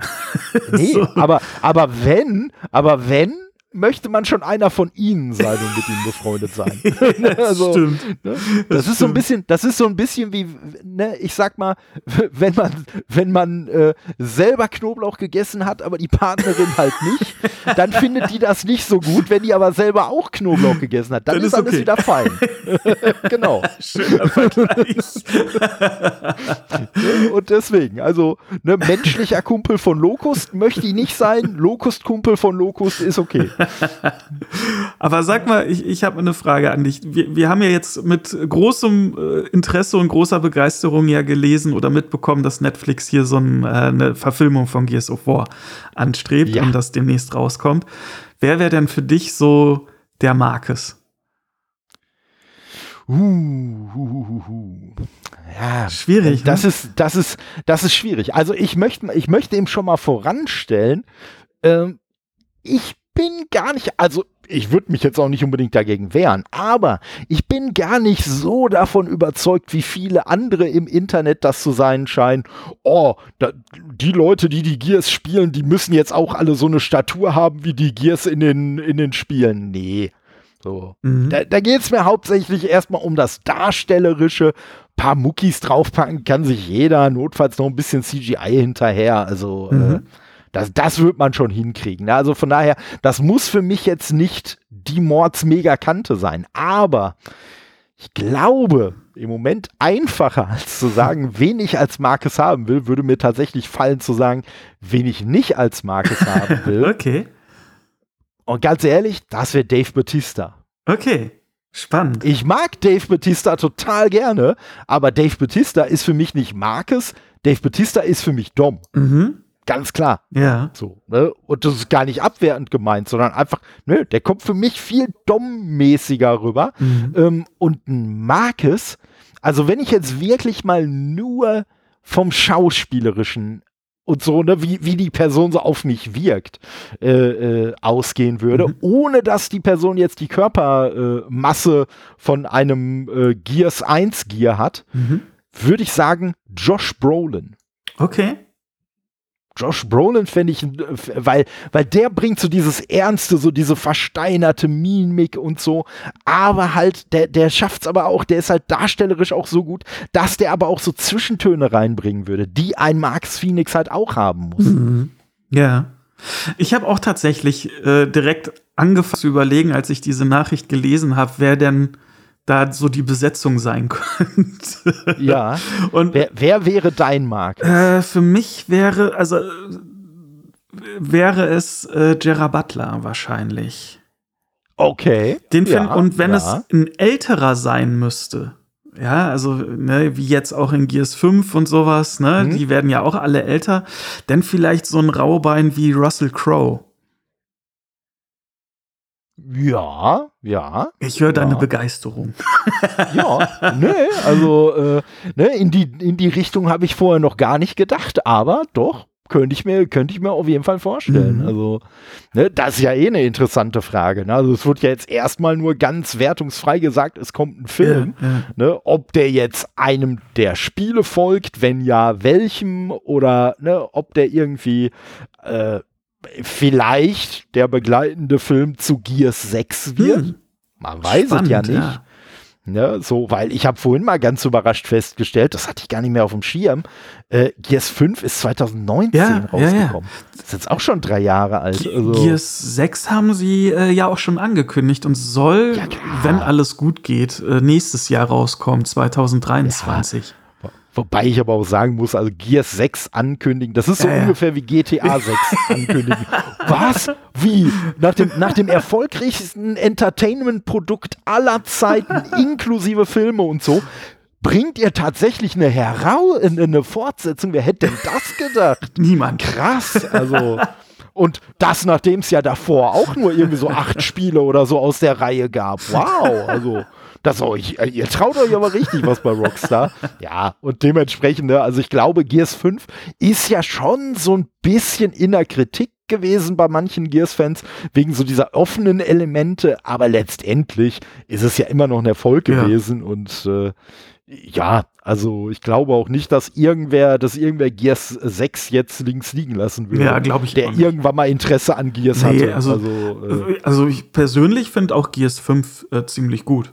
Nee, so. aber, aber wenn, aber wenn, möchte man schon einer von ihnen sein und mit ihnen befreundet sein. das also, stimmt. Ne? Das, das, ist stimmt. so ein bisschen, das ist so ein bisschen wie, ne, ich sag mal, wenn man, wenn man äh, selber Knoblauch gegessen hat, aber die Partnerin halt nicht, dann findet die das nicht so gut, wenn die aber selber auch Knoblauch gegessen hat. Dann, dann ist, ist alles okay. wieder fein. genau. Schöner Vergleich. und deswegen, also, ne, menschlicher Kumpel von Locust möchte ich nicht sein, Locust-Kumpel von Locust ist okay. Aber sag mal, ich, ich habe eine Frage an dich. Wir, wir haben ja jetzt mit großem äh, Interesse und großer Begeisterung ja gelesen oder mitbekommen, dass Netflix hier so ein, äh, eine Verfilmung von Gears of War anstrebt ja. und das demnächst rauskommt. Wer wäre denn für dich so der Marcus? Uh, uh, uh, uh, Ja, schwierig. Das ne? ist, das ist, das ist schwierig. Also ich möchte, ich möchte ihm schon mal voranstellen. Ähm, ich bin gar nicht, also ich würde mich jetzt auch nicht unbedingt dagegen wehren, aber ich bin gar nicht so davon überzeugt, wie viele andere im Internet das zu sein scheinen. Oh, da, die Leute, die die Gears spielen, die müssen jetzt auch alle so eine Statur haben wie die Gears in den, in den Spielen. Nee. So. Mhm. Da, da geht es mir hauptsächlich erstmal um das Darstellerische. Ein paar Muckis draufpacken kann sich jeder, notfalls noch ein bisschen CGI hinterher. Also, äh, mhm. äh, das, das wird man schon hinkriegen. Ne? Also von daher, das muss für mich jetzt nicht die Mords-Megakante sein. Aber ich glaube, im Moment einfacher als zu sagen, wen ich als Marcus haben will, würde mir tatsächlich fallen zu sagen, wen ich nicht als Marcus haben will. Okay. Und ganz ehrlich, das wäre Dave Batista. Okay. Spannend. Ich mag Dave Batista total gerne, aber Dave Batista ist für mich nicht Marcus, Dave Batista ist für mich Dom. Mhm. Ganz klar. Ja. So, ne? Und das ist gar nicht abwertend gemeint, sondern einfach, ne, der kommt für mich viel dummmäßiger rüber. Mhm. Ähm, und ein Marcus, also wenn ich jetzt wirklich mal nur vom Schauspielerischen und so, ne, wie, wie die Person so auf mich wirkt, äh, äh, ausgehen würde, mhm. ohne dass die Person jetzt die Körpermasse äh, von einem äh, Gears 1 Gear hat, mhm. würde ich sagen, Josh Brolin. Okay. Josh Brolin fände ich, weil, weil der bringt so dieses Ernste, so diese versteinerte Mimik und so, aber halt, der, der es aber auch, der ist halt darstellerisch auch so gut, dass der aber auch so Zwischentöne reinbringen würde, die ein Max Phoenix halt auch haben muss. Mhm. Ja. Ich habe auch tatsächlich äh, direkt angefangen zu überlegen, als ich diese Nachricht gelesen habe, wer denn da so die Besetzung sein könnte. Ja. Und wer, wer wäre dein Mark? Äh, für mich wäre, also wäre es äh, Gerard Butler wahrscheinlich. Okay. Den ja, und wenn ja. es ein älterer sein müsste, ja, also ne, wie jetzt auch in Gears 5 und sowas, ne, mhm. die werden ja auch alle älter, dann vielleicht so ein Raubein wie Russell Crowe. Ja, ja. Ich höre deine Begeisterung. ja, nee, also äh, ne, in, die, in die Richtung habe ich vorher noch gar nicht gedacht, aber doch, könnte ich mir, könnte ich mir auf jeden Fall vorstellen. Mhm. Also, ne, das ist ja eh eine interessante Frage. Ne? Also es wird ja jetzt erstmal nur ganz wertungsfrei gesagt, es kommt ein Film. Ja, ja. Ne? Ob der jetzt einem der Spiele folgt, wenn ja, welchem, oder ne, ob der irgendwie äh, vielleicht der begleitende Film zu Gears 6 wird. Hm. Man weiß Spannend, es ja nicht. Ja. Ne, so, weil ich habe vorhin mal ganz überrascht festgestellt, das hatte ich gar nicht mehr auf dem Schirm. Äh, Gears 5 ist 2019 ja, rausgekommen. Ja, das ist jetzt auch schon drei Jahre alt. Also. Gears 6 haben sie äh, ja auch schon angekündigt und soll, wenn alles gut geht, äh, nächstes Jahr rauskommen, 2023. Wobei ich aber auch sagen muss, also Gears 6 ankündigen, das ist so ja. ungefähr wie GTA 6 ankündigen. Was? Wie? Nach dem, nach dem erfolgreichsten Entertainment-Produkt aller Zeiten, inklusive Filme und so, bringt ihr tatsächlich eine, Herau äh, eine Fortsetzung? Wer hätte denn das gedacht? Niemand. Krass, also. Und das, nachdem es ja davor auch nur irgendwie so acht Spiele oder so aus der Reihe gab. Wow, also. Das euch, äh, ihr traut euch aber richtig was bei Rockstar. Ja, und dementsprechend, ne, also ich glaube, Gears 5 ist ja schon so ein bisschen in der Kritik gewesen bei manchen Gears-Fans, wegen so dieser offenen Elemente, aber letztendlich ist es ja immer noch ein Erfolg Ja. gewesen und äh, ja, also ich glaube auch nicht, dass irgendwer, dass irgendwer Gears 6 jetzt links liegen lassen würde. Ja, glaube ich Der irgendwann mal Interesse an Gears Nee, hatte. also- äh, Also ich persönlich finde auch Gears 5 äh, ziemlich gut.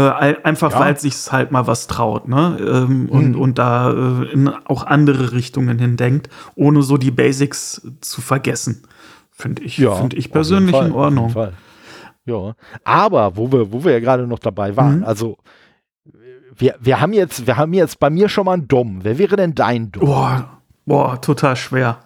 Äh, ein- einfach Ja. weil es sich halt mal was traut, ne? Ähm, und, Mhm. und da äh, in auch andere Richtungen hindenkt, ohne so die Basics zu vergessen. Finde ich, ja, finde ich persönlich Fall, in Ordnung. Ja, aber wo wir, wo wir ja gerade noch dabei waren, Mhm. also wir, wir haben jetzt, wir haben jetzt bei mir schon mal einen Dom. Wer wäre denn dein Dom? Boah, boah, total schwer.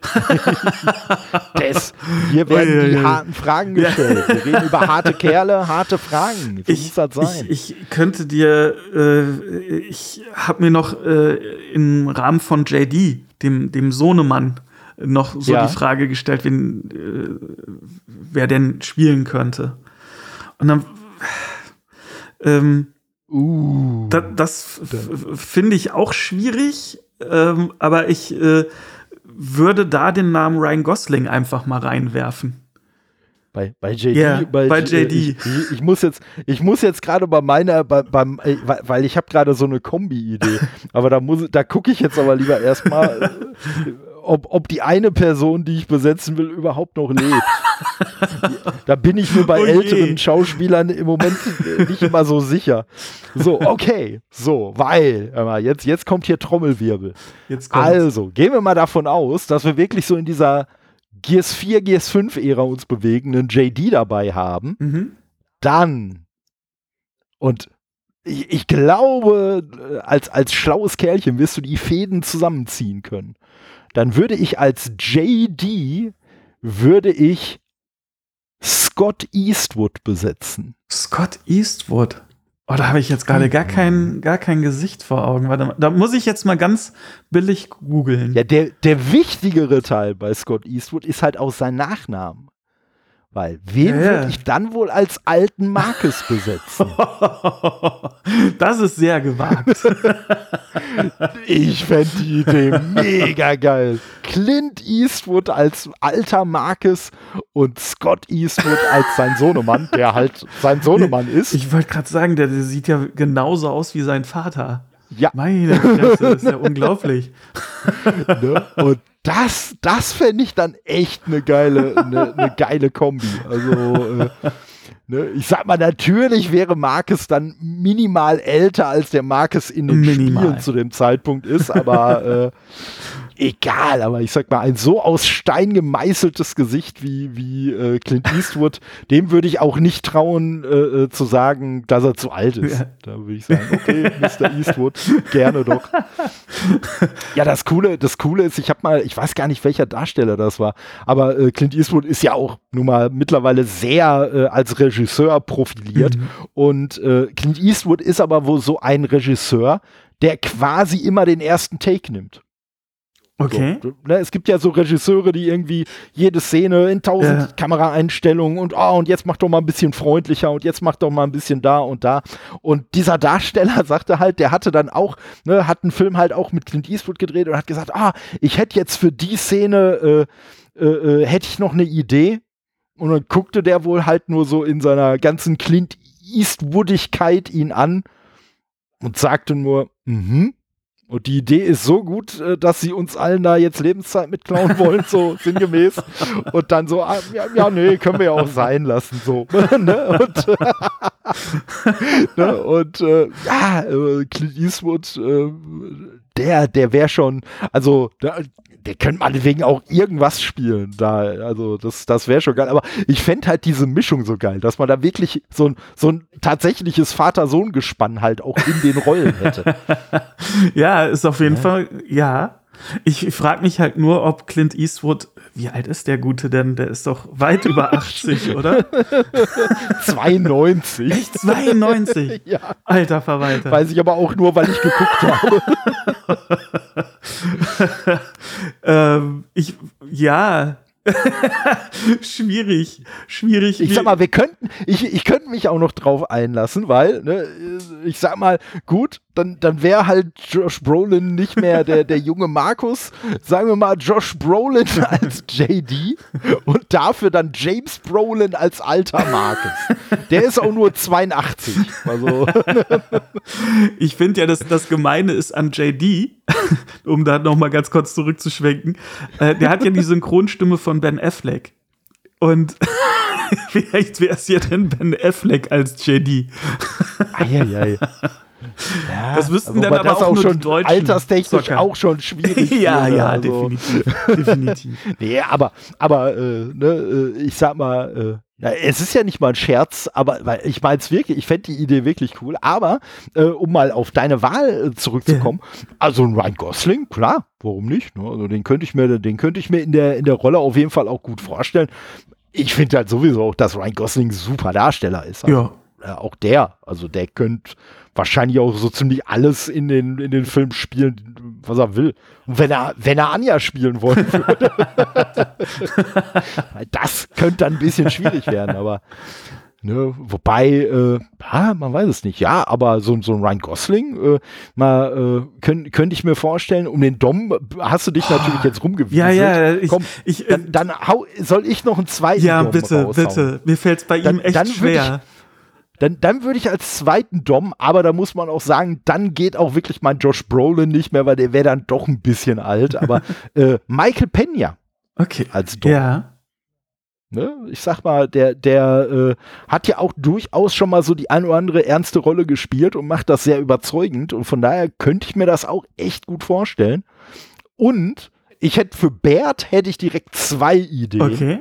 Des, hier werden die harten Fragen gestellt. Wir reden über harte Kerle, harte Fragen. Muss Ich, das sein. ich, ich könnte dir, äh, ich habe mir noch äh, im Rahmen von JD, dem, dem Sohnemann, noch so die Frage gestellt, wen, äh, wer denn spielen könnte. Und dann, ähm, uh, da, das finde ich auch schwierig, ähm, aber ich äh, würde da den Namen Ryan Gosling einfach mal reinwerfen. Bei, bei JD, Ja, bei J- JD. Ich, ich, ich muss jetzt, ich muss jetzt gerade bei meiner, bei, beim, äh, weil- ich habe gerade so eine Kombi-Idee, aber da muss, da gucke ich jetzt aber lieber erstmal, äh, ob, ob die eine Person, die ich besetzen will, überhaupt noch lebt. da bin ich mir bei Oh älteren Schauspielern im Moment äh, nicht immer so sicher. So, okay, so, weil, jetzt, jetzt kommt hier Trommelwirbel. Also, gehen wir mal davon aus, dass wir wirklich so in dieser Gears 4, Gears 5 Ära uns bewegen, einen JD dabei haben, Mhm. dann und ich, ich glaube, äh, als, als schlaues Kerlchen wirst du die Fäden zusammenziehen können. Dann würde ich als JD würde ich Scott Eastwood besetzen. Scott Eastwood. Oh, da habe ich jetzt gerade gar kein, gar kein Gesicht vor Augen. Warte mal, da muss ich jetzt mal ganz billig googeln. Ja, der, der wichtigere Teil bei Scott Eastwood ist halt auch sein Nachnamen. Weil, wen Ja, würde ich dann wohl als alten Marcus besetzen? Das ist sehr gewagt. Ich fände die Idee mega geil. Clint Eastwood als alter Marcus und Scott Eastwood als sein Sohnemann, der halt sein Sohnemann ist. Ich wollte gerade sagen, der, der sieht ja genauso aus wie sein Vater. ja, Meine Fresse, das ist ja unglaublich. ne? Und das, das fände ich dann echt eine geile, eine, eine geile Kombi. Also, äh, ne? ich sag mal, natürlich wäre Marcus dann minimal älter, als der Marcus in den Minimal. Spielen zu dem Zeitpunkt ist, aber äh, egal. Aber ich sag mal, ein so aus Stein gemeißeltes Gesicht wie, wie äh, Clint Eastwood, dem würde ich auch nicht trauen, äh, äh, zu sagen, dass er zu alt ist. Ja. Da würde ich sagen, okay, Mr. Eastwood, gerne doch. Ja, das Coole, das Coole ist, ich habe mal, ich weiß gar nicht, welcher Darsteller das war, aber äh, Clint Eastwood ist ja auch nun mal mittlerweile sehr äh, als Regisseur profiliert. Und äh, Clint Eastwood ist aber wohl so ein Regisseur, der quasi immer den ersten Take nimmt. Okay. So, ne, es gibt ja so Regisseure, die irgendwie jede Szene in tausend Ja. Kameraeinstellungen und oh, und jetzt mach doch mal ein bisschen freundlicher und jetzt mach doch mal ein bisschen da und da. Und dieser Darsteller sagte halt, der hatte dann auch, ne, hat einen Film halt auch mit Clint Eastwood gedreht und hat gesagt, ah, ich hätte jetzt für die Szene, äh, äh, äh, hätte ich noch eine Idee. Und dann guckte der wohl halt nur so in seiner ganzen Clint Eastwoodigkeit ihn an und sagte nur, mhm. Und die Idee ist so gut, äh, dass sie uns allen da jetzt Lebenszeit mitklauen wollen, so sinngemäß. Und dann so, ah, ja, ja, nee, können wir ja auch sein lassen, so. ne? Und, ne? und äh, ja, äh, Clint Eastwood, äh, der, der wäre schon, also da, der könnte meinetwegen auch irgendwas spielen. Da, also das, das wäre schon geil. Aber ich fände halt diese Mischung so geil, dass man da wirklich so ein, so ein tatsächliches Vater-Sohn-Gespann halt auch in den Rollen hätte. ja, ist auf jeden ja. Fall, ja. Ich frage mich halt nur, ob Clint Eastwood, wie alt ist der Gute denn? Der ist doch weit über 80, oder? 92. Echt 92? ja. Alter Verwalter. Weiß ich aber auch nur, weil ich geguckt habe. ähm, ich, ja, schwierig, schwierig. Ich sag mal, wir könnten, ich, ich könnte mich auch noch drauf einlassen, weil, ne, ich sag mal, gut, dann, dann wäre halt Josh Brolin nicht mehr der, der junge Markus. Sagen wir mal Josh Brolin als JD und dafür dann James Brolin als alter Markus. Der ist auch nur 82. Also. Ich finde ja, dass das Gemeine ist an JD, um da nochmal ganz kurz zurückzuschwenken. Äh, der hat ja die Synchronstimme von Ben Affleck. Und vielleicht wäre es ja dann Ben Affleck als JD. Eieiei. Ja, das wüssten dann aber das auch, auch schon Deutschen alterstechnisch Zocker. auch schon schwierig. ja, wäre, ja, also. definitiv. definitiv. nee, aber, aber äh, ne, äh, ich sag mal, äh, ja, es ist ja nicht mal ein Scherz, aber weil ich meine es wirklich, ich fände die Idee wirklich cool, aber äh, um mal auf deine Wahl äh, zurückzukommen, ja. also ein Ryan Gosling, klar, warum nicht? Ne? Also den könnte ich mir, den könnte ich mir in der, in der Rolle auf jeden Fall auch gut vorstellen. Ich finde halt sowieso auch, dass Ryan Gosling ein super Darsteller ist. Also, ja. Äh, auch der, also der könnte wahrscheinlich auch so ziemlich alles in den, in den Film spielen, was er will. Und wenn er, wenn er Anja spielen wollen würde, das könnte dann ein bisschen schwierig werden, aber Ne, wobei, äh, ah, man weiß es nicht. Ja, aber so, so ein Ryan Gosling, äh, mal äh, könnte könnt ich mir vorstellen, um den Dom hast du dich oh, natürlich jetzt rumgewiesen. Ja, ja, ich, Komm, ich, dann, dann hau, soll ich noch einen zweiten Ja, Dom bitte, raushauen? bitte. Mir fällt es bei dann, ihm echt schwer. Dann, dann würde ich als zweiten Dom, aber da muss man auch sagen, dann geht auch wirklich mein Josh Brolin nicht mehr, weil der wäre dann doch ein bisschen alt. Aber äh, Michael Pena. Okay. Als Dom. Ja. Ne? Ich sag mal, der, der äh, hat ja auch durchaus schon mal so die ein oder andere ernste Rolle gespielt und macht das sehr überzeugend. Und von daher könnte ich mir das auch echt gut vorstellen. Und ich hätte für Bert hätte ich direkt zwei Ideen. Okay.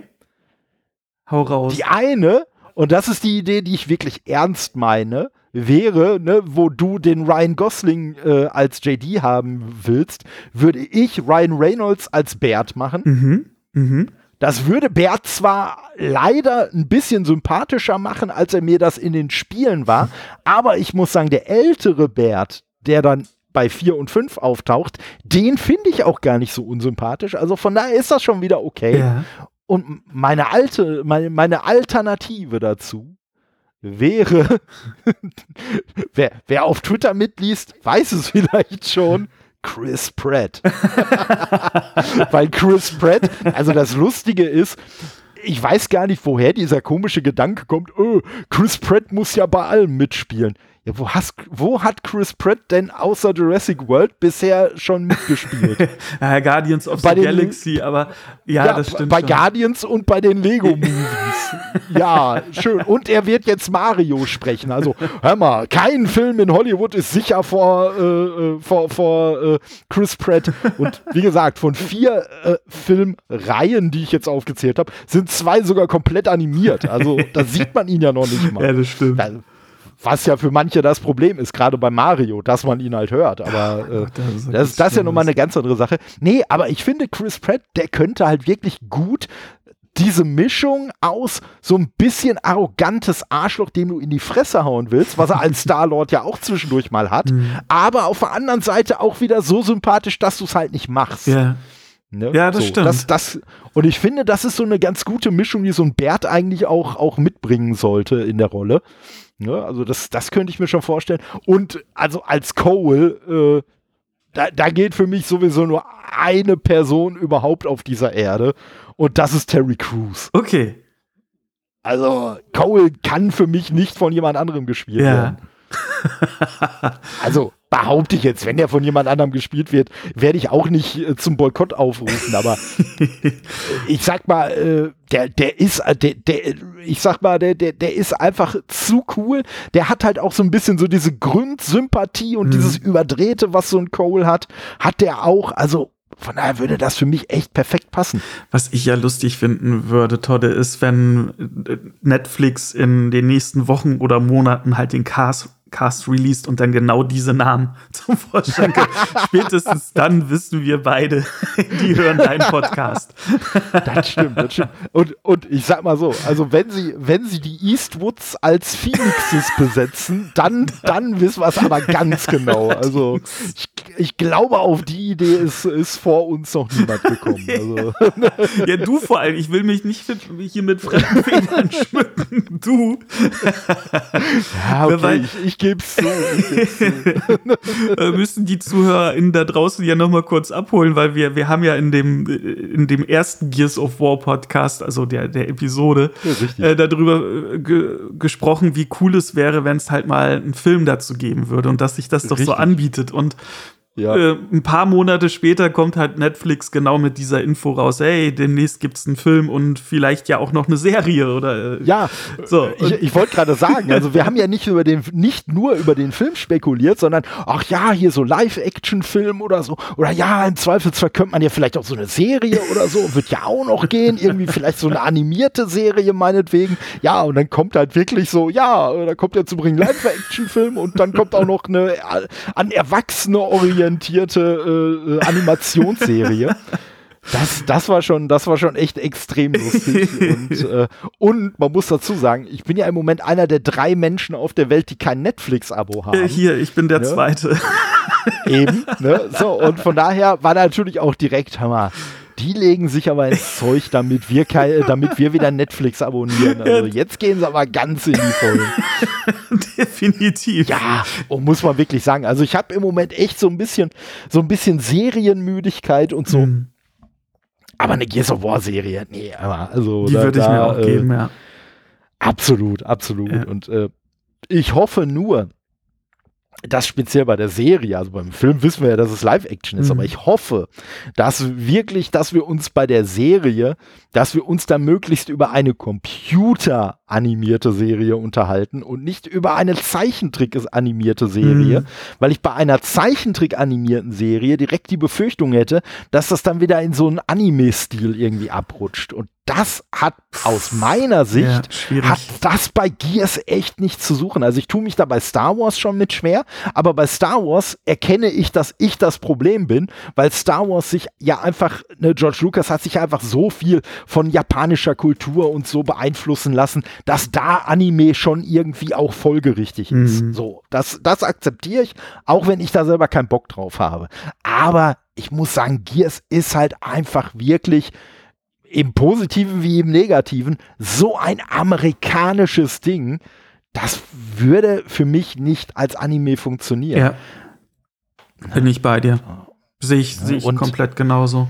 Hau raus. Die eine und das ist die Idee, die ich wirklich ernst meine, wäre, ne, wo du den Ryan Gosling äh, als JD haben willst, würde ich Ryan Reynolds als Bert machen. Mhm. Mhm. Das würde Bert zwar leider ein bisschen sympathischer machen, als er mir das in den Spielen war, aber ich muss sagen, der ältere Bert, der dann bei 4 und 5 auftaucht, den finde ich auch gar nicht so unsympathisch. Also von daher ist das schon wieder okay. Ja. Und meine alte, meine, meine Alternative dazu wäre, wer, wer auf Twitter mitliest, weiß es vielleicht schon. Chris Pratt. Weil Chris Pratt, also das Lustige ist, ich weiß gar nicht, woher dieser komische Gedanke kommt, oh, Chris Pratt muss ja bei allem mitspielen. Ja, wo, hast, wo hat Chris Pratt denn außer Jurassic World bisher schon mitgespielt? ja, Guardians of bei the Galaxy, aber ja, ja, das stimmt. Bei schon. Guardians und bei den Lego-Movies. ja, schön. Und er wird jetzt Mario sprechen. Also, hör mal, kein Film in Hollywood ist sicher vor, äh, äh vor, vor äh, Chris Pratt. Und wie gesagt, von vier äh, Filmreihen, die ich jetzt aufgezählt habe, sind zwei sogar komplett animiert. Also, da sieht man ihn ja noch nicht mal. Ja, das stimmt. Da, was ja für manche das Problem ist, gerade bei Mario, dass man ihn halt hört. Aber äh, das, ist, das, das ist ja nochmal eine ganz andere Sache. Nee, aber ich finde, Chris Pratt, der könnte halt wirklich gut diese Mischung aus so ein bisschen arrogantes Arschloch, dem du in die Fresse hauen willst, was er als Star-Lord ja auch zwischendurch mal hat, mhm. aber auf der anderen Seite auch wieder so sympathisch, dass du es halt nicht machst. Ja. Ne? Ja, das so, stimmt. Das, das, und ich finde, das ist so eine ganz gute Mischung, die so ein Bert eigentlich auch, auch mitbringen sollte in der Rolle. Ne? Also das, das könnte ich mir schon vorstellen. Und also als Cole, äh, da, da geht für mich sowieso nur eine Person überhaupt auf dieser Erde und das ist Terry Crews. Okay. Also Cole kann für mich nicht von jemand anderem gespielt ja. werden. also behaupte ich jetzt, wenn der von jemand anderem gespielt wird, werde ich auch nicht äh, zum Boykott aufrufen, aber ich sag mal, äh, der, der ist, äh, der, der, ich sag mal, der, der, der ist einfach zu cool. Der hat halt auch so ein bisschen so diese Grundsympathie und mhm. dieses Überdrehte, was so ein Cole hat, hat der auch. Also von daher würde das für mich echt perfekt passen. Was ich ja lustig finden würde, Todde, ist, wenn äh, Netflix in den nächsten Wochen oder Monaten halt den Cast Cast released und dann genau diese Namen zum Vorstellen Spätestens dann wissen wir beide, die hören deinen Podcast. Das stimmt, das stimmt. Und, und ich sag mal so, also wenn sie, wenn sie die Eastwoods als Phoenixes besetzen, dann, dann wissen wir es aber ganz genau. Also ich, ich glaube, auf die Idee ist, ist vor uns noch niemand gekommen. Also. Ja, du vor allem. Ich will mich nicht hier mit fremden Federn schmücken. Du. Ja, okay, ich, ich gebe es zu. Wir müssen die ZuhörerInnen da draußen ja nochmal kurz abholen, weil wir, wir haben ja in dem, in dem ersten Gears of War Podcast, also der, der Episode, ja, äh, darüber äh, ge gesprochen, wie cool es wäre, wenn es halt mal einen Film dazu geben würde und dass sich das doch richtig. so anbietet. Und ja. Äh, ein paar Monate später kommt halt Netflix genau mit dieser Info raus, hey, demnächst gibt es einen Film und vielleicht ja auch noch eine Serie oder äh, Ja, so. Ich, ich wollte gerade sagen, also wir haben ja nicht über den, nicht nur über den Film spekuliert, sondern ach ja, hier so Live-Action-Film oder so. Oder ja, im Zweifelsfall könnte man ja vielleicht auch so eine Serie oder so, wird ja auch noch gehen, irgendwie vielleicht so eine animierte Serie meinetwegen. Ja, und dann kommt halt wirklich so, ja, da kommt ja zu bringen Live-Action-Film und dann kommt auch noch eine an Erwachsene orientierte orientierte äh, äh, Animationsserie. Das, das war schon, das war schon echt extrem lustig. und, äh, und man muss dazu sagen, ich bin ja im Moment einer der drei Menschen auf der Welt, die kein Netflix-Abo haben. Hier, ich bin der ne? Zweite. Eben, ne? So, und von daher war natürlich auch direkt, mal, die legen sich aber ins Zeug, damit wir, kein, damit wir wieder Netflix abonnieren. Also jetzt gehen sie aber ganz in die Vollen. Definitiv. Ja, und muss man wirklich sagen. Also ich habe im Moment echt so ein bisschen, so ein bisschen Serienmüdigkeit und so. Mhm. Aber eine Gears of War Serie, nee, aber also. Die würde ich mir auch äh, geben, ja. Absolut, absolut. Ja. Und äh, ich hoffe nur, das speziell bei der Serie, also beim Film wissen wir ja, dass es Live-Action ist, mhm. aber ich hoffe, dass wirklich, dass wir uns bei der Serie, dass wir uns da möglichst über eine computeranimierte Serie unterhalten und nicht über eine Zeichentrick-animierte Serie, mhm. weil ich bei einer Zeichentrick-animierten Serie direkt die Befürchtung hätte, dass das dann wieder in so einen Anime-Stil irgendwie abrutscht. Und das hat aus meiner Sicht, ja, hat das bei Gears echt nichts zu suchen. Also ich tue mich da bei Star Wars schon mit schwer, aber bei Star Wars erkenne ich, dass ich das Problem bin, weil Star Wars sich ja einfach, ne, George Lucas hat sich einfach so viel von japanischer Kultur und so beeinflussen lassen, dass da Anime schon irgendwie auch folgerichtig ist. Mhm. So, das, das akzeptiere ich, auch wenn ich da selber keinen Bock drauf habe. Aber ich muss sagen, Gears ist halt einfach wirklich im Positiven wie im Negativen so ein amerikanisches Ding, das würde für mich nicht als Anime funktionieren. Ja. Bin ich bei dir. Sehe ich, seh ich komplett genauso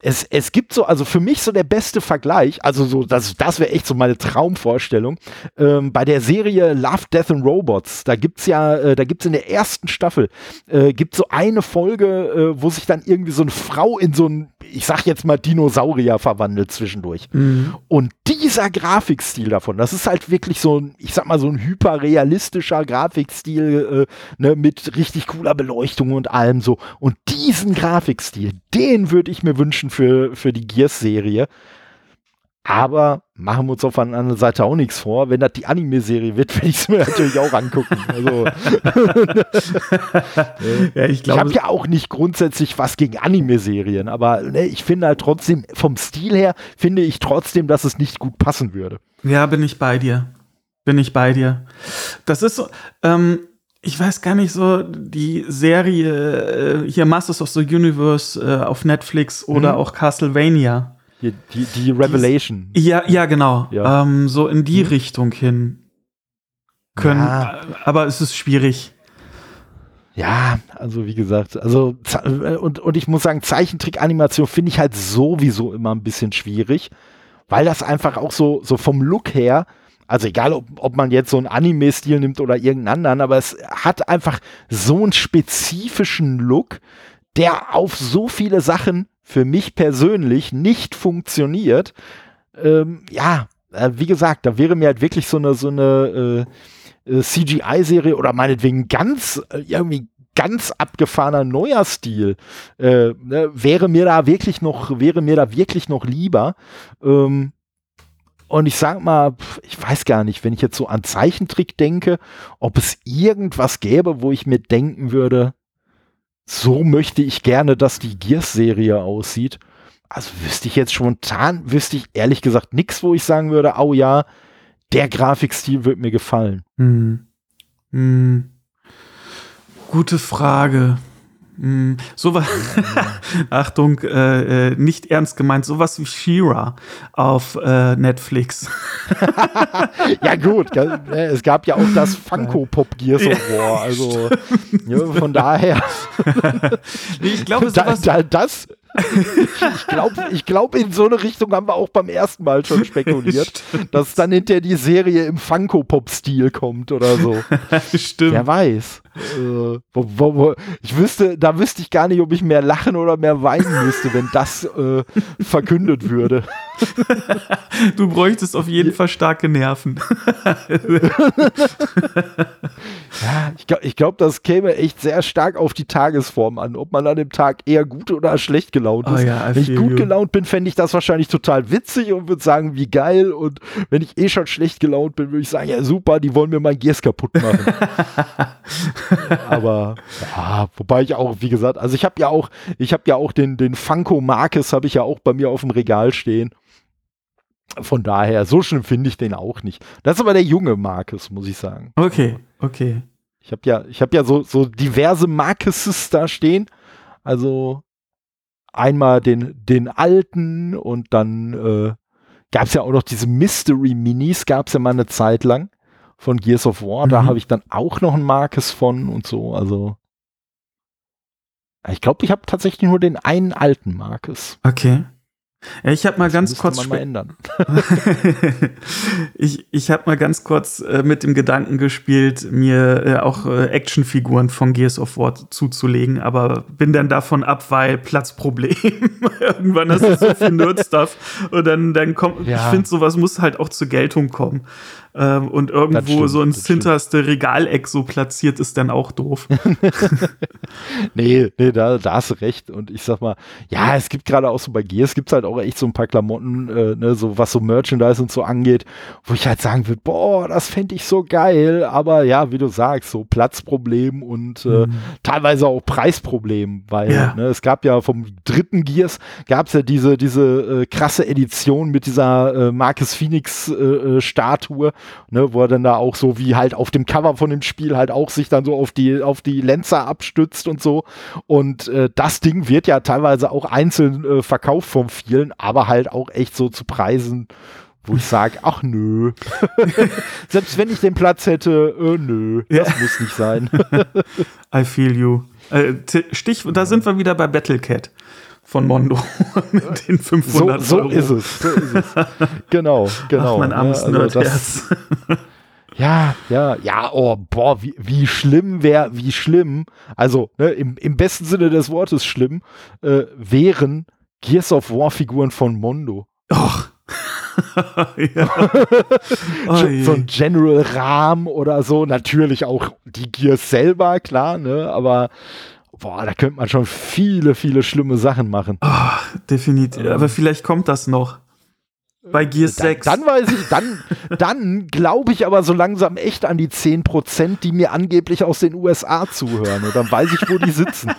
es, es gibt so, also für mich so der beste Vergleich, also so, das, das wäre echt so meine Traumvorstellung. Ähm, bei der Serie Love, Death and Robots, da gibt's ja, äh, da gibt's in der ersten Staffel, äh, gibt so eine Folge, äh, wo sich dann irgendwie so eine Frau in so ein, ich sag jetzt mal Dinosaurier verwandelt zwischendurch. Mhm. Und dieser Grafikstil davon, das ist halt wirklich so ein, ich sag mal, so ein hyperrealistischer Grafikstil, äh, ne, mit richtig cooler Beleuchtung und allem so. Und diesen Grafikstil, den würde ich mir wünschen für, für die Gears-Serie. Aber machen wir uns auf der anderen Seite auch nichts vor. Wenn das die Anime-Serie wird, werde ich es mir natürlich auch angucken. Also, ja, ich, ich habe ja auch nicht grundsätzlich was gegen Anime-Serien, aber ne, ich finde halt trotzdem, vom Stil her, finde ich trotzdem, dass es nicht gut passen würde. Ja, bin ich bei dir. Bin ich bei dir. Das ist so, ähm, ich weiß gar nicht so, die Serie äh, hier Masters of the Universe äh, auf Netflix oder mhm. auch Castlevania. Die, die, die Revelation. Die, ja, ja, genau. Ja. Ähm, so in die mhm. Richtung hin können. Ja. Aber es ist schwierig. Ja, also wie gesagt, also äh, und, und ich muss sagen, Zeichentrick-Animation finde ich halt sowieso immer ein bisschen schwierig, weil das einfach auch so, so vom Look her also egal, ob, ob man jetzt so einen Anime-Stil nimmt oder irgendeinen anderen, aber es hat einfach so einen spezifischen Look, der auf so viele Sachen für mich persönlich nicht funktioniert. Ähm, ja, äh, wie gesagt, da wäre mir halt wirklich so eine, so eine äh, äh CGI-Serie oder meinetwegen ganz, äh, irgendwie ganz abgefahrener neuer Stil äh, ne, wäre mir da wirklich noch, wäre mir da wirklich noch lieber. Ähm, und ich sag mal, ich weiß gar nicht, wenn ich jetzt so an Zeichentrick denke, ob es irgendwas gäbe, wo ich mir denken würde, so möchte ich gerne, dass die Gears-Serie aussieht. Also wüsste ich jetzt spontan, wüsste ich ehrlich gesagt nichts, wo ich sagen würde, oh ja, der Grafikstil wird mir gefallen. Hm. Hm. Gute Frage. Hm, sowas, Achtung, äh, äh, nicht ernst gemeint, sowas wie She-Ra auf äh, Netflix. ja gut, ne, es gab ja auch das Funko Pop Gears of War, also ja, von daher. nee, ich glaube, sowas da, da, das ich glaube, ich glaub, in so eine Richtung haben wir auch beim ersten Mal schon spekuliert, dass dann hinterher die Serie im Funko-Pop-Stil kommt oder so. Stimmt. Wer weiß. Äh, wo, wo, wo, ich wüsste, da wüsste ich gar nicht, ob ich mehr lachen oder mehr weinen müsste, wenn das äh, verkündet würde. du bräuchtest auf jeden Fall starke Nerven. Ja, ich glaube, glaub, das käme echt sehr stark auf die Tagesform an, ob man an dem Tag eher gut oder schlecht gelaunt ist. Oh ja, wenn ich gut you. gelaunt bin, fände ich das wahrscheinlich total witzig und würde sagen, wie geil. Und wenn ich eh schon schlecht gelaunt bin, würde ich sagen, ja super, die wollen mir mein Gears kaputt machen. Aber ja, wobei ich auch, wie gesagt, also ich habe ja auch, ich habe ja auch den, den Funko Marcus habe ich ja auch bei mir auf dem Regal stehen. Von daher, so schlimm finde ich den auch nicht. Das ist aber der junge Marcus, muss ich sagen. Okay, okay. Ich habe ja, ich habe ja so, so diverse Marcuses da stehen. Also einmal den, den alten und dann äh, gab es ja auch noch diese Mystery Minis, gab es ja mal eine Zeit lang von Gears of War. Mhm. Da habe ich dann auch noch ein Marcus von und so. Also ich glaube, ich habe tatsächlich nur den einen alten Marcus. Okay. Ja, ich habe mal das ganz kurz man mal ändern. ich ich habe mal ganz kurz äh, mit dem Gedanken gespielt, mir äh, auch äh, Actionfiguren von Gears of War zuzulegen, aber bin dann davon ab, weil Platzproblem. Irgendwann hast du so viel Nerd-Stuff und dann dann kommt ja. ich finde sowas muss halt auch zur Geltung kommen. Ähm, und irgendwo stimmt, so ins hinterste Regaleck so platziert ist dann auch doof. nee, nee, da, da hast du recht. Und ich sag mal, ja, es gibt gerade auch so bei Gears, gibt es halt auch echt so ein paar Klamotten, äh, ne, so was so Merchandise und so angeht, wo ich halt sagen würde, boah, das fände ich so geil. Aber ja, wie du sagst, so Platzproblem und äh, mhm. teilweise auch Preisproblem, weil ja. ne, es gab ja vom dritten Gears gab es ja diese, diese äh, krasse Edition mit dieser äh, Marcus Phoenix äh, äh, Statue ne, wo er dann da auch so wie halt auf dem Cover von dem Spiel halt auch sich dann so auf die, auf die Lenzer abstützt und so. Und äh, das Ding wird ja teilweise auch einzeln äh, verkauft von vielen, aber halt auch echt so zu Preisen, wo ich sage, ach nö. Selbst wenn ich den Platz hätte, äh, nö, das ja. muss nicht sein. I feel you. Äh, Stich, da sind wir wieder bei Battlecat von Mondo mit den 500 so, so Euro. Ist es, so ist es. Genau, genau. Ach, mein armes ja, also das, Ja, ja, ja, oh, boah, wie, wie schlimm wäre, wie schlimm, also ne, im, im besten Sinne des Wortes schlimm, äh, wären Gears of War Figuren von Mondo. Och. so ein General Ram oder so, natürlich auch die Gears selber, klar, ne, aber boah, da könnte man schon viele, viele schlimme Sachen machen. Oh, definitiv. Ähm. Aber vielleicht kommt das noch. Bei Gears dann, 6. Dann weiß ich, dann, dann glaube ich aber so langsam echt an die 10%, die mir angeblich aus den USA zuhören. Und dann weiß ich, wo die sitzen.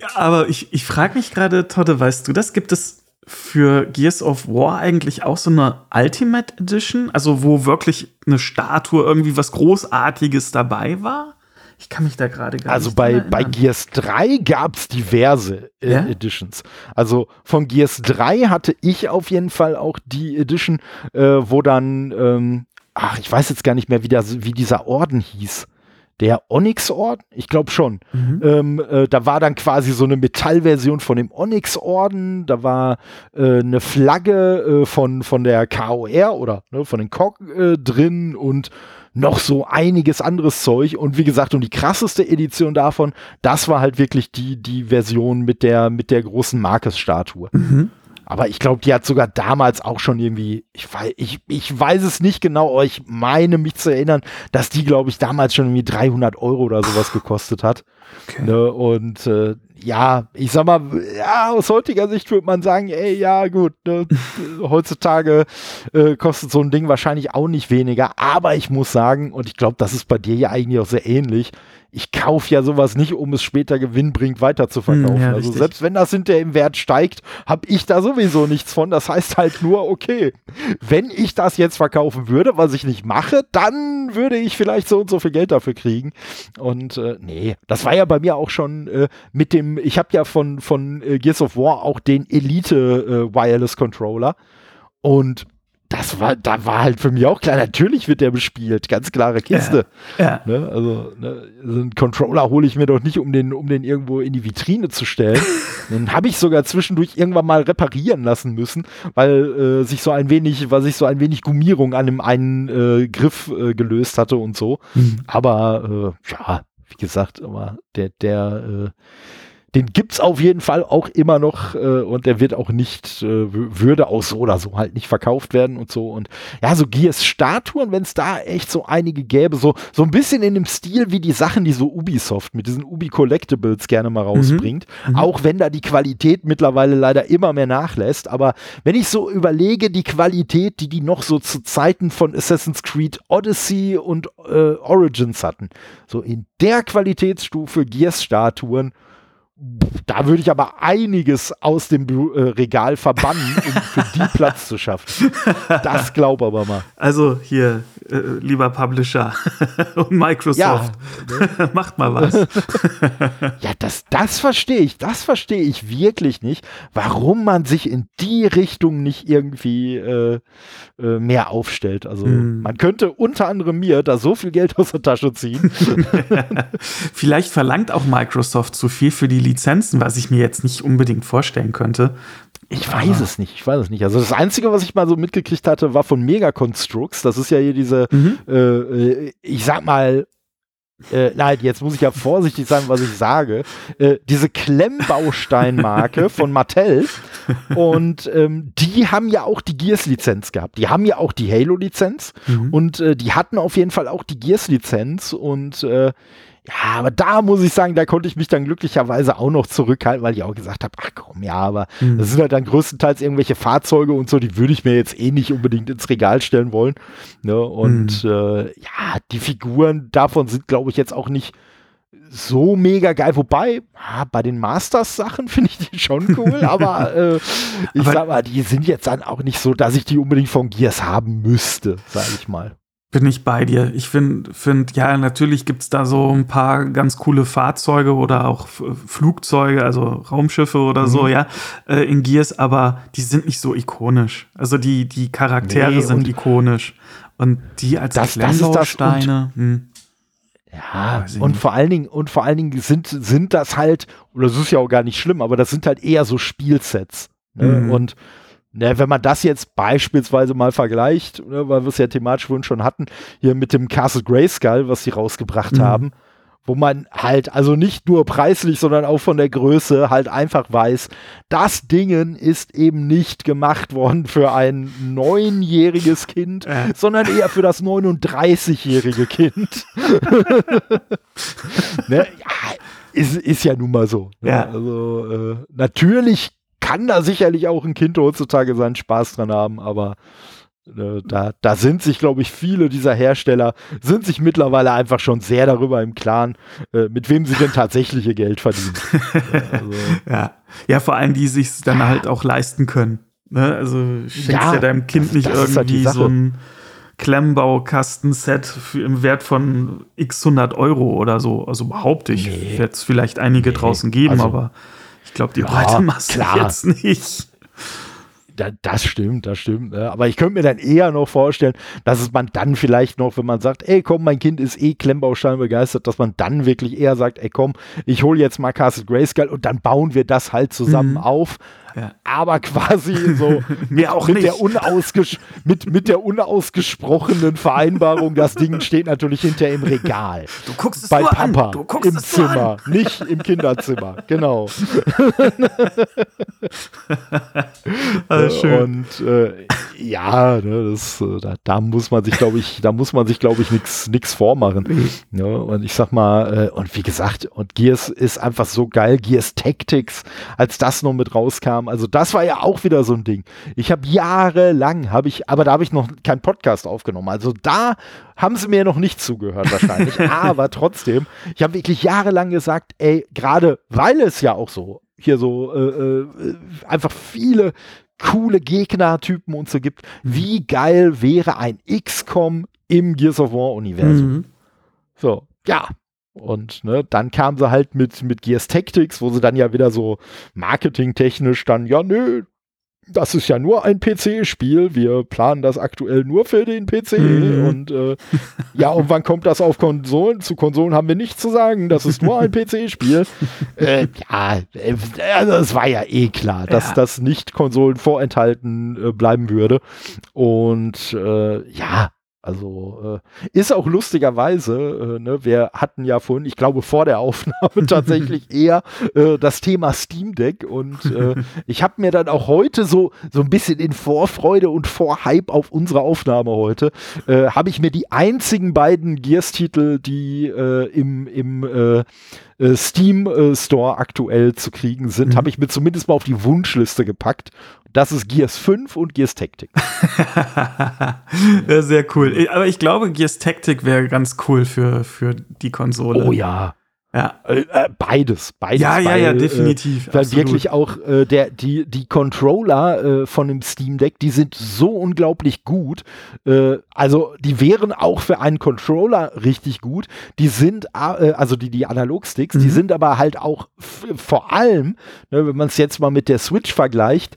ja, aber ich, ich frage mich gerade, Todde, weißt du das? Gibt es für Gears of War eigentlich auch so eine Ultimate Edition? Also, wo wirklich eine Statue irgendwie was Großartiges dabei war? Ich kann mich da gerade gar also nicht bei, bei Gears 3 gab es diverse äh, ja? Editions. Also von Gears 3 hatte ich auf jeden Fall auch die Edition, äh, wo dann, ähm, ach, ich weiß jetzt gar nicht mehr, wie, der, wie dieser Orden hieß. Der Onyx-Orden? Ich glaube schon. Mhm. Ähm, äh, da war dann quasi so eine Metallversion von dem Onyx-Orden. Da war äh, eine Flagge äh, von, von der KOR oder ne, von den KOG äh, drin und noch so einiges anderes Zeug. Und wie gesagt, und die krasseste Edition davon, das war halt wirklich die, die Version mit der, mit der großen Marcus-Statue. Mhm. Aber ich glaube, die hat sogar damals auch schon irgendwie, ich weiß, ich, ich weiß es nicht genau, aber ich meine mich zu erinnern, dass die, glaube ich, damals schon irgendwie 300 Euro oder sowas gekostet hat. Okay. Ne? Und äh, ja, ich sag mal, ja, aus heutiger Sicht würde man sagen, ey, ja, gut, ne, heutzutage äh, kostet so ein Ding wahrscheinlich auch nicht weniger, aber ich muss sagen, und ich glaube, das ist bei dir ja eigentlich auch sehr ähnlich, ich kaufe ja sowas nicht, um es später gewinnbringend weiter zu verkaufen. Ja, also selbst wenn das hinterher im Wert steigt, habe ich da sowieso nichts von. Das heißt halt nur, okay, wenn ich das jetzt verkaufen würde, was ich nicht mache, dann würde ich vielleicht so und so viel Geld dafür kriegen. Und äh, nee, das war ja bei mir auch schon äh, mit dem, ich habe ja von, von äh, Gears of War auch den Elite äh, Wireless Controller. Und das war, da war halt für mich auch klar, natürlich wird der bespielt, ganz klare Kiste. Ja, ja. Ne? Also, ne? so einen Controller hole ich mir doch nicht, um den, um den irgendwo in die Vitrine zu stellen. den habe ich sogar zwischendurch irgendwann mal reparieren lassen müssen, weil äh, sich so ein wenig, weil sich so ein wenig Gummierung an dem einen äh, Griff äh, gelöst hatte und so. Mhm. Aber äh, ja, wie gesagt, aber der, der äh, den gibt's auf jeden Fall auch immer noch äh, und der wird auch nicht, äh, würde auch so oder so halt nicht verkauft werden und so. Und ja, so Gears-Statuen, wenn es da echt so einige gäbe, so, so ein bisschen in dem Stil wie die Sachen, die so Ubisoft mit diesen Ubi-Collectibles gerne mal rausbringt. Mhm. Mhm. Auch wenn da die Qualität mittlerweile leider immer mehr nachlässt. Aber wenn ich so überlege, die Qualität, die die noch so zu Zeiten von Assassin's Creed Odyssey und äh, Origins hatten, so in der Qualitätsstufe Gears-Statuen, da würde ich aber einiges aus dem äh, Regal verbannen, um für die Platz zu schaffen. Das glaub aber mal. Also hier, äh, lieber Publisher und Microsoft, ja, ne? macht mal was. ja, das, das verstehe ich. Das verstehe ich wirklich nicht, warum man sich in die Richtung nicht irgendwie äh, äh mehr aufstellt. Also mm. man könnte unter anderem mir da so viel Geld aus der Tasche ziehen. Vielleicht verlangt auch Microsoft zu viel für die Lizenzen, was ich mir jetzt nicht unbedingt vorstellen könnte. Ich weiß es nicht, ich weiß es nicht. Also das Einzige, was ich mal so mitgekriegt hatte, war von Mega Constructs. Das ist ja hier diese, mhm. äh, äh ich sag mal, äh, nein, jetzt muss ich ja vorsichtig sein, was ich sage. Äh, diese Klemmbausteinmarke von Mattel. Und ähm, die haben ja auch die Gears-Lizenz gehabt. Die haben ja auch die Halo-Lizenz. Mhm. Und äh, die hatten auf jeden Fall auch die Gears-Lizenz. Und äh, ja, aber da muss ich sagen, da konnte ich mich dann glücklicherweise auch noch zurückhalten, weil ich auch gesagt habe, ach komm, ja, aber mhm. das sind halt dann größtenteils irgendwelche Fahrzeuge und so, die würde ich mir jetzt eh nicht unbedingt ins Regal stellen wollen. Ne? Und mhm. äh, ja, die Figuren davon sind, glaube ich, jetzt auch nicht so mega geil. Wobei, ah, bei den Masters-Sachen finde ich die schon cool, aber äh, ich aber sag mal, die sind jetzt dann auch nicht so, dass ich die unbedingt von Gears haben müsste, sage ich mal. Bin ich bei dir. Ich finde, find, ja, natürlich gibt es da so ein paar ganz coole Fahrzeuge oder auch Flugzeuge, also Raumschiffe oder mhm. so, ja, äh, in Gears, aber die sind nicht so ikonisch. Also die, die Charaktere nee, sind ikonisch. Und die als das, Klemmbausteine. Hm. Ja, und vor allen Dingen, und vor allen Dingen sind, sind das halt, oder das ist ja auch gar nicht schlimm, aber das sind halt eher so Spielsets. Ne? Mhm. Und Ne, wenn man das jetzt beispielsweise mal vergleicht, ne, weil wir es ja thematisch schon hatten, hier mit dem Castle Grayskull, was sie rausgebracht mhm. haben, wo man halt, also nicht nur preislich, sondern auch von der Größe halt einfach weiß, das Dingen ist eben nicht gemacht worden für ein neunjähriges Kind, äh. sondern eher für das 39-jährige Kind. ne? ja, ist, ist ja nun mal so. Ne? Ja. Also äh, natürlich kann da sicherlich auch ein Kind heutzutage seinen Spaß dran haben, aber äh, da, da sind sich, glaube ich, viele dieser Hersteller, sind sich mittlerweile einfach schon sehr darüber im Klaren, äh, mit wem sie denn tatsächlich ihr Geld verdienen. also. ja. ja, vor allem, die sich dann halt auch leisten können. Ne? Also schenkst ja, ja deinem Kind das, nicht halt irgendwie halt so ein Klemmbaukasten-Set im Wert von x 100 Euro oder so. Also behaupte ich, nee. wird es vielleicht einige nee. draußen geben, also, aber ich glaube, die ja, breite Masse klar. jetzt nicht. da, das stimmt, das stimmt. Ne? Aber ich könnte mir dann eher noch vorstellen, dass es man dann vielleicht noch, wenn man sagt, ey komm, mein Kind ist eh Klemmbaustein begeistert, dass man dann wirklich eher sagt, ey komm, ich hole jetzt mal Castle Grayskull und dann bauen wir das halt zusammen mhm. auf. Ja. Aber quasi so mit, mit der mit, mit der unausgesprochenen Vereinbarung, das Ding steht natürlich hinter im Regal. Du guckst es bei Papa im Zimmer, nicht im Kinderzimmer. Genau. also schön. Und äh, ja, ne, das, äh, da, da, muss man sich, glaube ich, da muss man sich, glaube ich, nichts vormachen. Ja, und ich sag mal, äh, und wie gesagt, und Gears ist einfach so geil, Gears Tactics, als das noch mit rauskam, also das war ja auch wieder so ein Ding. Ich habe jahrelang, habe ich, aber da habe ich noch keinen Podcast aufgenommen. Also da haben sie mir noch nicht zugehört wahrscheinlich, aber trotzdem, ich habe wirklich jahrelang gesagt, ey, gerade weil es ja auch so hier so äh, äh, einfach viele coole Gegnertypen und so gibt. Wie geil wäre ein XCOM im Gears of War Universum? Mhm. So, ja. Und ne, dann kam sie halt mit, mit Gears Tactics, wo sie dann ja wieder so marketingtechnisch dann, ja, nö, das ist ja nur ein PC-Spiel. Wir planen das aktuell nur für den PC. Mhm. Und äh, ja, und wann kommt das auf Konsolen? Zu Konsolen haben wir nichts zu sagen. Das ist nur ein PC-Spiel. äh, ja, äh, also es war ja eh klar, dass ja. das nicht Konsolen vorenthalten äh, bleiben würde. Und äh, ja, also äh, ist auch lustigerweise, äh, ne, wir hatten ja vorhin, ich glaube vor der Aufnahme tatsächlich eher äh, das Thema Steam Deck und äh, ich habe mir dann auch heute so so ein bisschen in Vorfreude und Vorhype auf unsere Aufnahme heute äh, habe ich mir die einzigen beiden Gears-Titel, die äh, im im Steam Store aktuell zu kriegen sind, mhm. habe ich mir zumindest mal auf die Wunschliste gepackt. Das ist Gears 5 und Gears Tactic. sehr cool. Aber ich glaube, Gears Tactic wäre ganz cool für, für die Konsole. Oh ja. Ja. Äh, äh, beides, beides. Ja, ja, ja, definitiv. Äh, weil wirklich auch äh, der, die, die Controller äh, von dem Steam Deck, die sind so unglaublich gut. Äh, also die wären auch für einen Controller richtig gut. Die sind, äh, also die, die Analogsticks, mhm. die sind aber halt auch vor allem, ne, wenn man es jetzt mal mit der Switch vergleicht,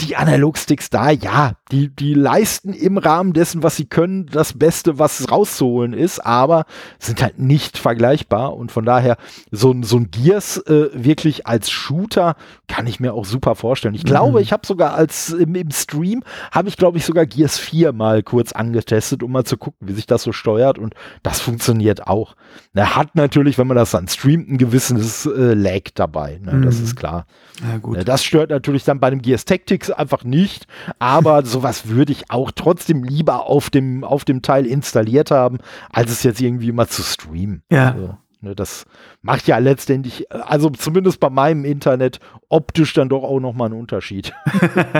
die Analogsticks da, ja, die, die leisten im Rahmen dessen, was sie können, das Beste, was rauszuholen ist, aber sind halt nicht vergleichbar und von daher so, so ein Gears äh, wirklich als Shooter kann ich mir auch super vorstellen. Ich mhm. glaube, ich habe sogar als im, im Stream, habe ich glaube ich sogar Gears 4 mal kurz angetestet, um mal zu gucken, wie sich das so steuert und das funktioniert auch. Er hat natürlich, wenn man das dann streamt, ein gewisses äh, Lag dabei, ne? mhm. das ist klar. Ja. Ne, das stört natürlich dann bei dem Gears Tactics einfach nicht, aber sowas würde ich auch trotzdem lieber auf dem, auf dem Teil installiert haben, als es jetzt irgendwie mal zu streamen. Ja. Also, ne, das macht ja letztendlich, also zumindest bei meinem Internet, optisch dann doch auch nochmal einen Unterschied.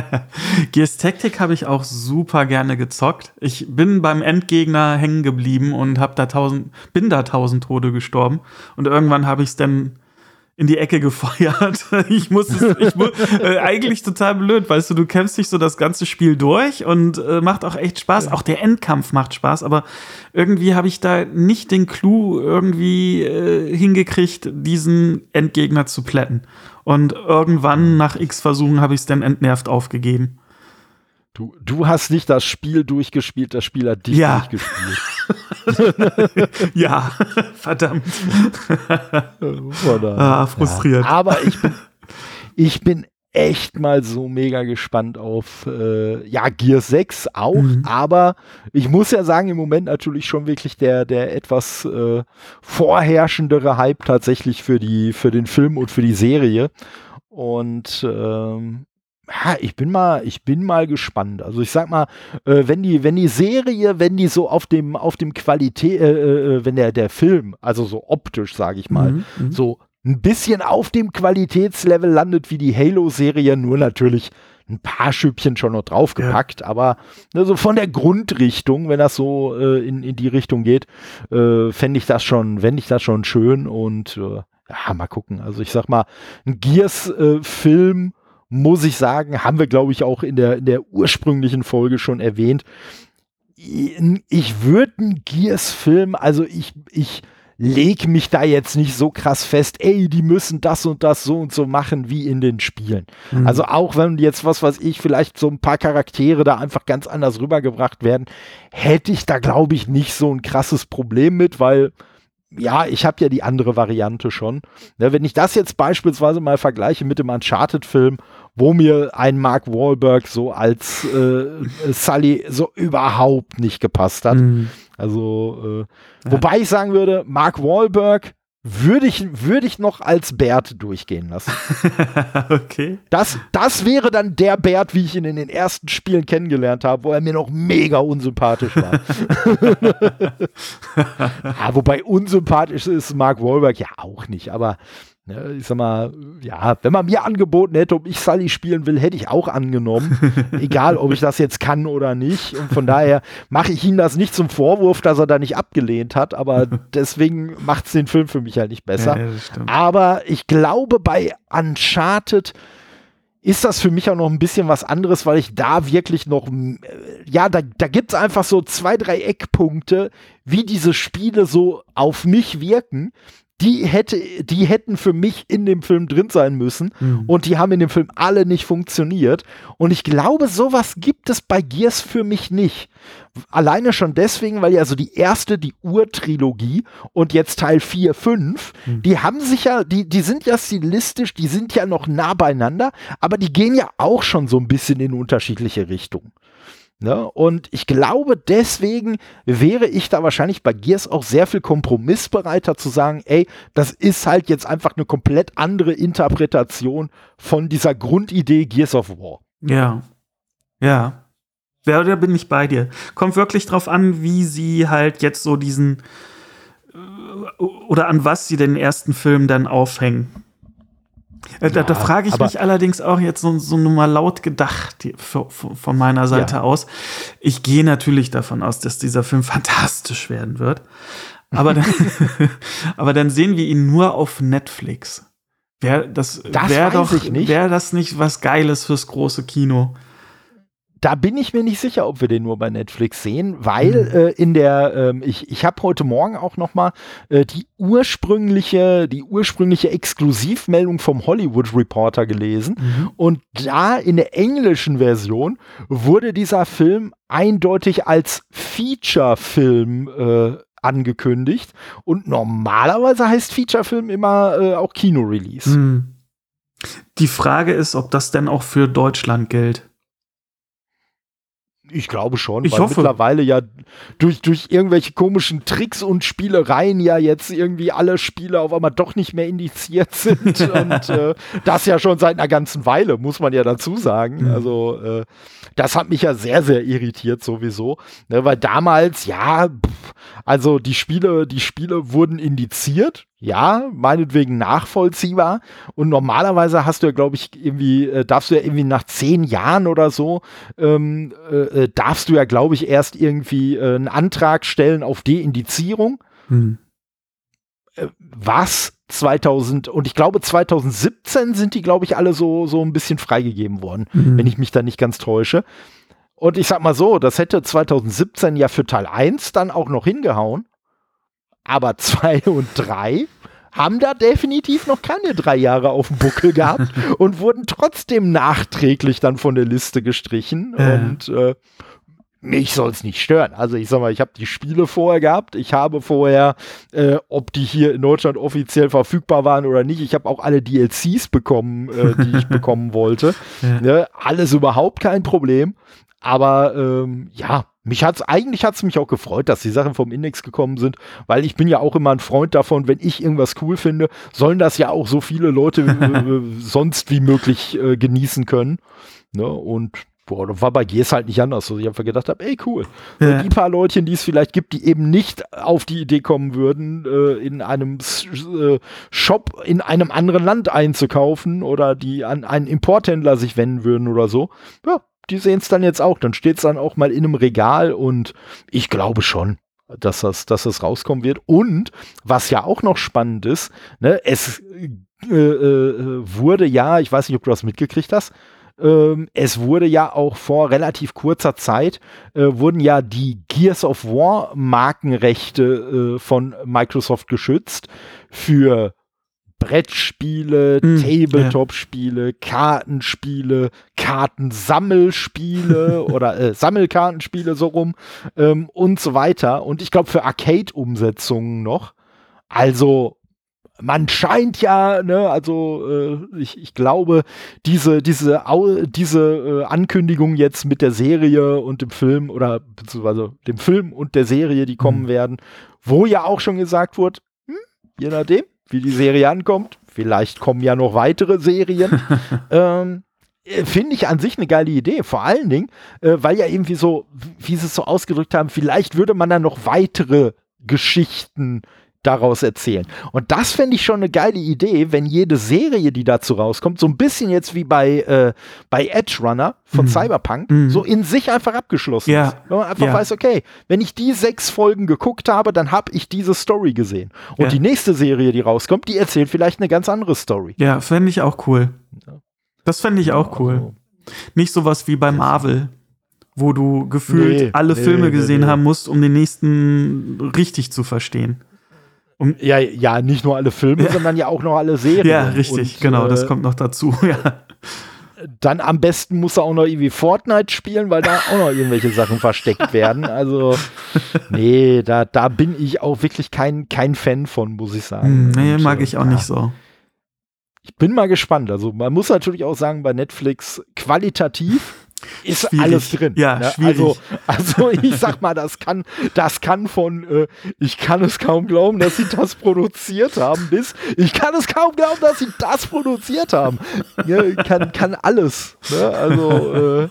Gears Tactic habe ich auch super gerne gezockt. Ich bin beim Endgegner hängen geblieben und hab da tausend, bin da tausend Tode gestorben. Und irgendwann habe ich es dann in die Ecke gefeuert. Ich muss es, ich mu äh, eigentlich total blöd, weißt du, du kämpfst dich so das ganze Spiel durch und äh, macht auch echt Spaß. Auch der Endkampf macht Spaß, aber irgendwie habe ich da nicht den Clou irgendwie äh, hingekriegt, diesen Endgegner zu plätten. Und irgendwann nach X Versuchen habe ich es dann entnervt aufgegeben. Du, du hast nicht das Spiel durchgespielt, das Spiel hat dich ja. durchgespielt. ja, verdammt. ah, frustriert. Ja, aber ich bin, ich bin echt mal so mega gespannt auf äh, ja Gear 6 auch, mhm. aber ich muss ja sagen, im Moment natürlich schon wirklich der der etwas äh, vorherrschendere Hype tatsächlich für die für den Film und für die Serie und ähm, ja, ich bin mal, ich bin mal gespannt. Also ich sag mal, äh, wenn die, wenn die Serie, wenn die so auf dem, auf dem Qualität, äh, äh, äh, wenn der, der Film, also so optisch, sage ich mal, mhm, mhm, so ein bisschen auf dem Qualitätslevel landet wie die Halo-Serie, nur natürlich ein paar Schüppchen schon noch draufgepackt, ja. aber ne, so von der Grundrichtung, wenn das so äh, in, in die Richtung geht, äh, fände ich das schon, fände ich das schon schön und äh, ja, mal gucken. Also ich sag mal, ein Gears-Film muss ich sagen, haben wir, glaube ich, auch in der, in der ursprünglichen Folge schon erwähnt. Ich würde einen Gears-Film, also ich, ich leg mich da jetzt nicht so krass fest, ey, die müssen das und das so und so machen wie in den Spielen. Mhm. Also auch wenn jetzt, was weiß ich, vielleicht so ein paar Charaktere da einfach ganz anders rübergebracht werden, hätte ich da, glaube ich, nicht so ein krasses Problem mit, weil ja, ich habe ja die andere Variante schon. Ja, wenn ich das jetzt beispielsweise mal vergleiche mit dem Uncharted-Film, wo mir ein Mark Wahlberg so als äh, Sully so überhaupt nicht gepasst hat. Mhm. Also, äh, ja. wobei ich sagen würde, Mark Wahlberg würde ich, würde ich noch als Bert durchgehen lassen. okay. Das, das wäre dann der Bert, wie ich ihn in den ersten Spielen kennengelernt habe, wo er mir noch mega unsympathisch war. ja, wobei unsympathisch ist Mark Wahlberg ja auch nicht, aber Ne, ich sag mal, ja, wenn man mir angeboten hätte, ob ich Sully spielen will, hätte ich auch angenommen. Egal, ob ich das jetzt kann oder nicht. Und von daher mache ich ihm das nicht zum Vorwurf, dass er da nicht abgelehnt hat, aber deswegen macht es den Film für mich halt nicht besser. Ja, aber ich glaube, bei Uncharted ist das für mich auch noch ein bisschen was anderes, weil ich da wirklich noch, ja, da, da gibt es einfach so zwei, drei Eckpunkte, wie diese Spiele so auf mich wirken, die hätte, die hätten für mich in dem Film drin sein müssen mhm. und die haben in dem Film alle nicht funktioniert. Und ich glaube, sowas gibt es bei Gears für mich nicht. Alleine schon deswegen, weil ja so die erste, die Urtrilogie und jetzt Teil 4, 5, mhm. die haben sich ja, die, die sind ja stilistisch, die sind ja noch nah beieinander, aber die gehen ja auch schon so ein bisschen in unterschiedliche Richtungen. Ne? Und ich glaube, deswegen wäre ich da wahrscheinlich bei Gears auch sehr viel kompromissbereiter zu sagen, ey, das ist halt jetzt einfach eine komplett andere Interpretation von dieser Grundidee Gears of War. Ja. Ja. Ja, da bin ich bei dir. Kommt wirklich drauf an, wie sie halt jetzt so diesen äh, oder an was sie den ersten Film dann aufhängen. Äh, da, da frage ich mich allerdings auch jetzt so, so nur mal laut gedacht von meiner Seite ja. aus. Ich gehe natürlich davon aus, dass dieser Film fantastisch werden wird. Aber dann, aber dann sehen wir ihn nur auf Netflix. Wäre das, das wär doch, wäre das nicht was Geiles fürs große Kino? Da bin ich mir nicht sicher, ob wir den nur bei Netflix sehen, weil mhm. äh, in der, ähm, ich, ich habe heute Morgen auch noch mal äh, die ursprüngliche, die ursprüngliche Exklusivmeldung vom Hollywood Reporter gelesen mhm. und da in der englischen Version wurde dieser Film eindeutig als Feature-Film äh, angekündigt und normalerweise heißt Feature-Film immer äh, auch Kino-Release. Mhm. Die Frage ist, ob das denn auch für Deutschland gilt. Ich glaube schon, ich weil hoffe. mittlerweile ja durch, durch irgendwelche komischen Tricks und Spielereien ja jetzt irgendwie alle Spiele auf einmal doch nicht mehr indiziert sind. und äh, das ja schon seit einer ganzen Weile, muss man ja dazu sagen. Mhm. Also, äh, das hat mich ja sehr, sehr irritiert sowieso. Ne, weil damals, ja, pff, also die Spiele, die Spiele wurden indiziert, ja, meinetwegen nachvollziehbar. Und normalerweise hast du ja, glaube ich, irgendwie, äh, darfst du ja irgendwie nach zehn Jahren oder so, ähm, äh, äh darfst du ja, glaube ich, erst irgendwie äh, einen Antrag stellen auf Deindizierung. Hm. Äh, was 2000 und ich glaube 2017 sind die, glaube ich, alle so, so ein bisschen freigegeben worden, mhm. wenn ich mich da nicht ganz täusche. Und ich sag mal so, das hätte 2017 ja für Teil 1 dann auch noch hingehauen. Aber 2 und 3 haben da definitiv noch keine drei Jahre auf dem Buckel gehabt und wurden trotzdem nachträglich dann von der Liste gestrichen. Äh. Und äh, mich soll es nicht stören. Also ich sag mal, ich habe die Spiele vorher gehabt. Ich habe vorher, äh, ob die hier in Deutschland offiziell verfügbar waren oder nicht, ich habe auch alle DLCs bekommen, äh, die ich bekommen wollte. Ja. Ne? Alles überhaupt kein Problem. Aber ähm, ja, mich hat's eigentlich hat's mich auch gefreut, dass die Sachen vom Index gekommen sind, weil ich bin ja auch immer ein Freund davon, wenn ich irgendwas cool finde, sollen das ja auch so viele Leute äh, sonst wie möglich äh, genießen können. Ne? Und boah, das war bei Gears halt nicht anders. Also ich einfach gedacht habe, ey cool, ja. die paar Leutchen, die es vielleicht gibt, die eben nicht auf die Idee kommen würden, äh, in einem äh, Shop in einem anderen Land einzukaufen oder die an einen Importhändler sich wenden würden oder so. Ja, die sehen es dann jetzt auch. Dann steht es dann auch mal in einem Regal und ich glaube schon, dass das, dass das rauskommen wird. Und was ja auch noch spannend ist, ne, es äh, äh, wurde ja, ich weiß nicht, ob du das mitgekriegt hast, ähm, es wurde ja auch vor relativ kurzer Zeit, äh, wurden ja die Gears of War Markenrechte äh, von Microsoft geschützt für Brettspiele, mm, Tabletop-Spiele, ja. Kartenspiele, Kartensammelspiele oder äh, Sammelkartenspiele so rum ähm, und so weiter. Und ich glaube für Arcade-Umsetzungen noch. Also man scheint ja, ne, also äh, ich, ich glaube, diese, diese, Au diese äh, Ankündigung jetzt mit der Serie und dem Film oder beziehungsweise dem Film und der Serie, die kommen mhm. werden, wo ja auch schon gesagt wurde, hm, je nachdem, wie die Serie ankommt, vielleicht kommen ja noch weitere Serien. ähm, äh, Finde ich an sich eine geile Idee, vor allen Dingen, äh, weil ja irgendwie so, wie sie es so ausgedrückt haben, vielleicht würde man dann noch weitere Geschichten daraus erzählen. Und das fände ich schon eine geile Idee, wenn jede Serie, die dazu rauskommt, so ein bisschen jetzt wie bei, äh, bei Edge Runner von mhm. Cyberpunk, mhm. so in sich einfach abgeschlossen ja. ist. Wenn man einfach ja. weiß, okay, wenn ich die sechs Folgen geguckt habe, dann habe ich diese Story gesehen. Und ja. die nächste Serie, die rauskommt, die erzählt vielleicht eine ganz andere Story. Ja, fände ich auch cool. Das fände ich auch cool. Also, Nicht sowas wie bei Marvel wo du gefühlt nee, alle nee, Filme gesehen nee, haben musst, um den nächsten richtig zu verstehen. Um, ja, ja, nicht nur alle Filme, ja. sondern ja auch noch alle Serien. Ja, richtig, und, genau, äh, das kommt noch dazu, ja. Dann am besten muss er auch noch irgendwie Fortnite spielen, weil da auch noch irgendwelche Sachen versteckt werden. Also, nee, da, da bin ich auch wirklich kein, kein Fan von, muss ich sagen. Hm, nee, und, mag ich auch ja. nicht so. Ich bin mal gespannt. Also, man muss natürlich auch sagen, bei Netflix qualitativ ist schwierig. alles drin. Ja, ne? schwierig. Also, also ich sag mal, das kann, das kann von, äh, ich kann es kaum glauben, dass sie das produziert haben, bis ich kann es kaum glauben, dass sie das produziert haben. Ja, kann, kann alles. Ne? Also äh,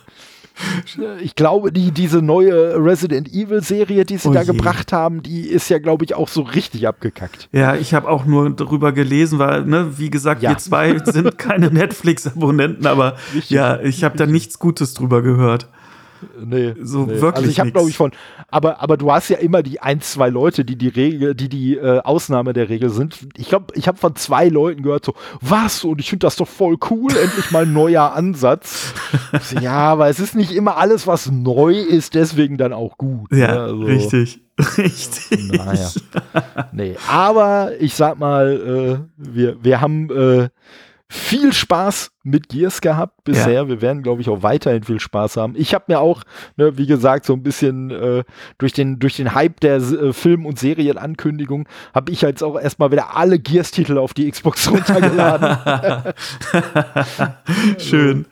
ich glaube, die, diese neue Resident Evil Serie, die sie oh da je. gebracht haben, die ist ja, glaube ich, auch so richtig abgekackt. Ja, ich habe auch nur darüber gelesen, weil, ne, wie gesagt, ja. wir zwei sind keine Netflix-Abonnenten, aber richtig. ja, ich habe da nichts Gutes drüber gehört. Nee, so nee. wirklich. Also ich habe glaube ich von, aber aber du hast ja immer die ein zwei Leute, die die Regel, die die äh, Ausnahme der Regel sind. Ich glaube, ich habe von zwei Leuten gehört so, was und ich finde das doch voll cool, endlich mal ein neuer Ansatz. ja, aber es ist nicht immer alles, was neu ist, deswegen dann auch gut. Ja, ne? also, richtig. Richtig. Naja. Nee, aber ich sag mal, äh, wir, wir haben äh, viel Spaß mit Gears gehabt bisher. Ja. Wir werden, glaube ich, auch weiterhin viel Spaß haben. Ich habe mir auch, ne, wie gesagt, so ein bisschen äh, durch, den, durch den Hype der äh, Film- und Serienankündigung habe ich jetzt auch erstmal wieder alle Gears-Titel auf die Xbox runtergeladen. Schön.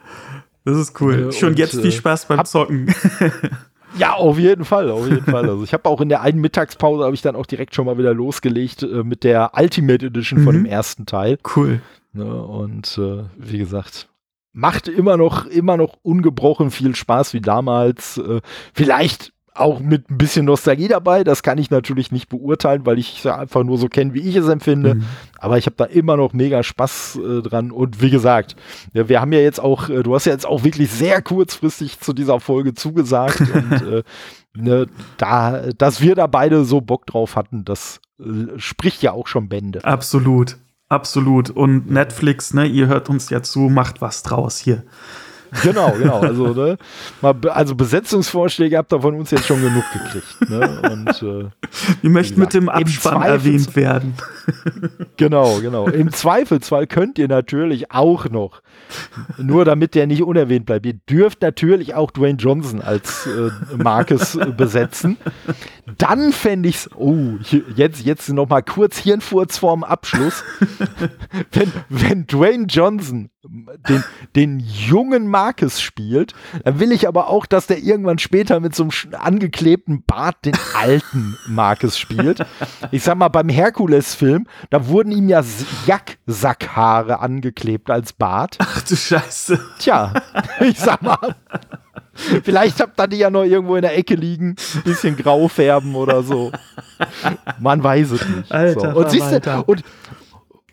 Das ist cool. Äh, Schon jetzt viel äh, Spaß beim Zocken. Ja, auf jeden Fall, auf jeden Fall. Also ich habe auch in der einen Mittagspause habe ich dann auch direkt schon mal wieder losgelegt äh, mit der Ultimate Edition mhm. von dem ersten Teil. Cool. Ne, und äh, wie gesagt, macht immer noch, immer noch ungebrochen viel Spaß wie damals. Äh, vielleicht auch mit ein bisschen Nostalgie dabei. Das kann ich natürlich nicht beurteilen, weil ich es einfach nur so kenne, wie ich es empfinde. Mhm. Aber ich habe da immer noch mega Spaß äh, dran. Und wie gesagt, ja, wir haben ja jetzt auch, äh, du hast ja jetzt auch wirklich sehr kurzfristig zu dieser Folge zugesagt. und äh, ne, da, dass wir da beide so Bock drauf hatten, das äh, spricht ja auch schon Bände. Absolut. Absolut. Und Netflix, ne, ihr hört uns ja zu, macht was draus hier. Genau, genau. Also, ne, mal, also Besetzungsvorschläge habt ihr von uns jetzt schon genug gekriegt. Ne? Und, äh, Wir möchten mit dem Abspann erwähnt werden. Genau, genau. Im Zweifelsfall könnt ihr natürlich auch noch, nur damit der nicht unerwähnt bleibt, ihr dürft natürlich auch Dwayne Johnson als äh, Marcus besetzen. Dann fände ich es, oh, jetzt, jetzt noch mal kurz Hirnfurz vorm Abschluss. wenn, wenn Dwayne Johnson den, den jungen Marcus spielt, dann will ich aber auch, dass der irgendwann später mit so einem angeklebten Bart den alten Marcus spielt. Ich sag mal, beim Herkules-Film, da wurden ihm ja Jacksackhaare angeklebt als Bart. Ach du Scheiße. Tja, ich sag mal. Vielleicht habt ihr die ja noch irgendwo in der Ecke liegen, bisschen grau färben oder so. Man weiß es nicht. Alter, so. und, siehst du, und,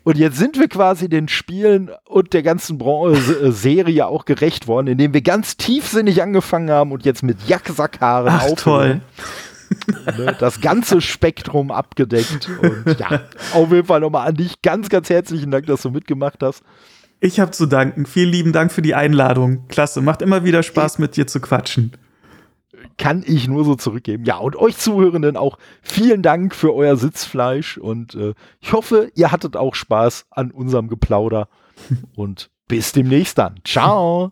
und jetzt sind wir quasi den Spielen und der ganzen Bran äh, Serie auch gerecht worden, indem wir ganz tiefsinnig angefangen haben und jetzt mit Jacksackhaaren Ach, toll. Ne, das ganze Spektrum abgedeckt. Und ja, auf jeden Fall nochmal an dich ganz, ganz herzlichen Dank, dass du mitgemacht hast. Ich habe zu danken. Vielen lieben Dank für die Einladung. Klasse. Macht immer wieder Spaß, mit dir zu quatschen. Kann ich nur so zurückgeben. Ja, und euch Zuhörenden auch vielen Dank für euer Sitzfleisch und äh, ich hoffe, ihr hattet auch Spaß an unserem Geplauder und bis demnächst dann. Ciao.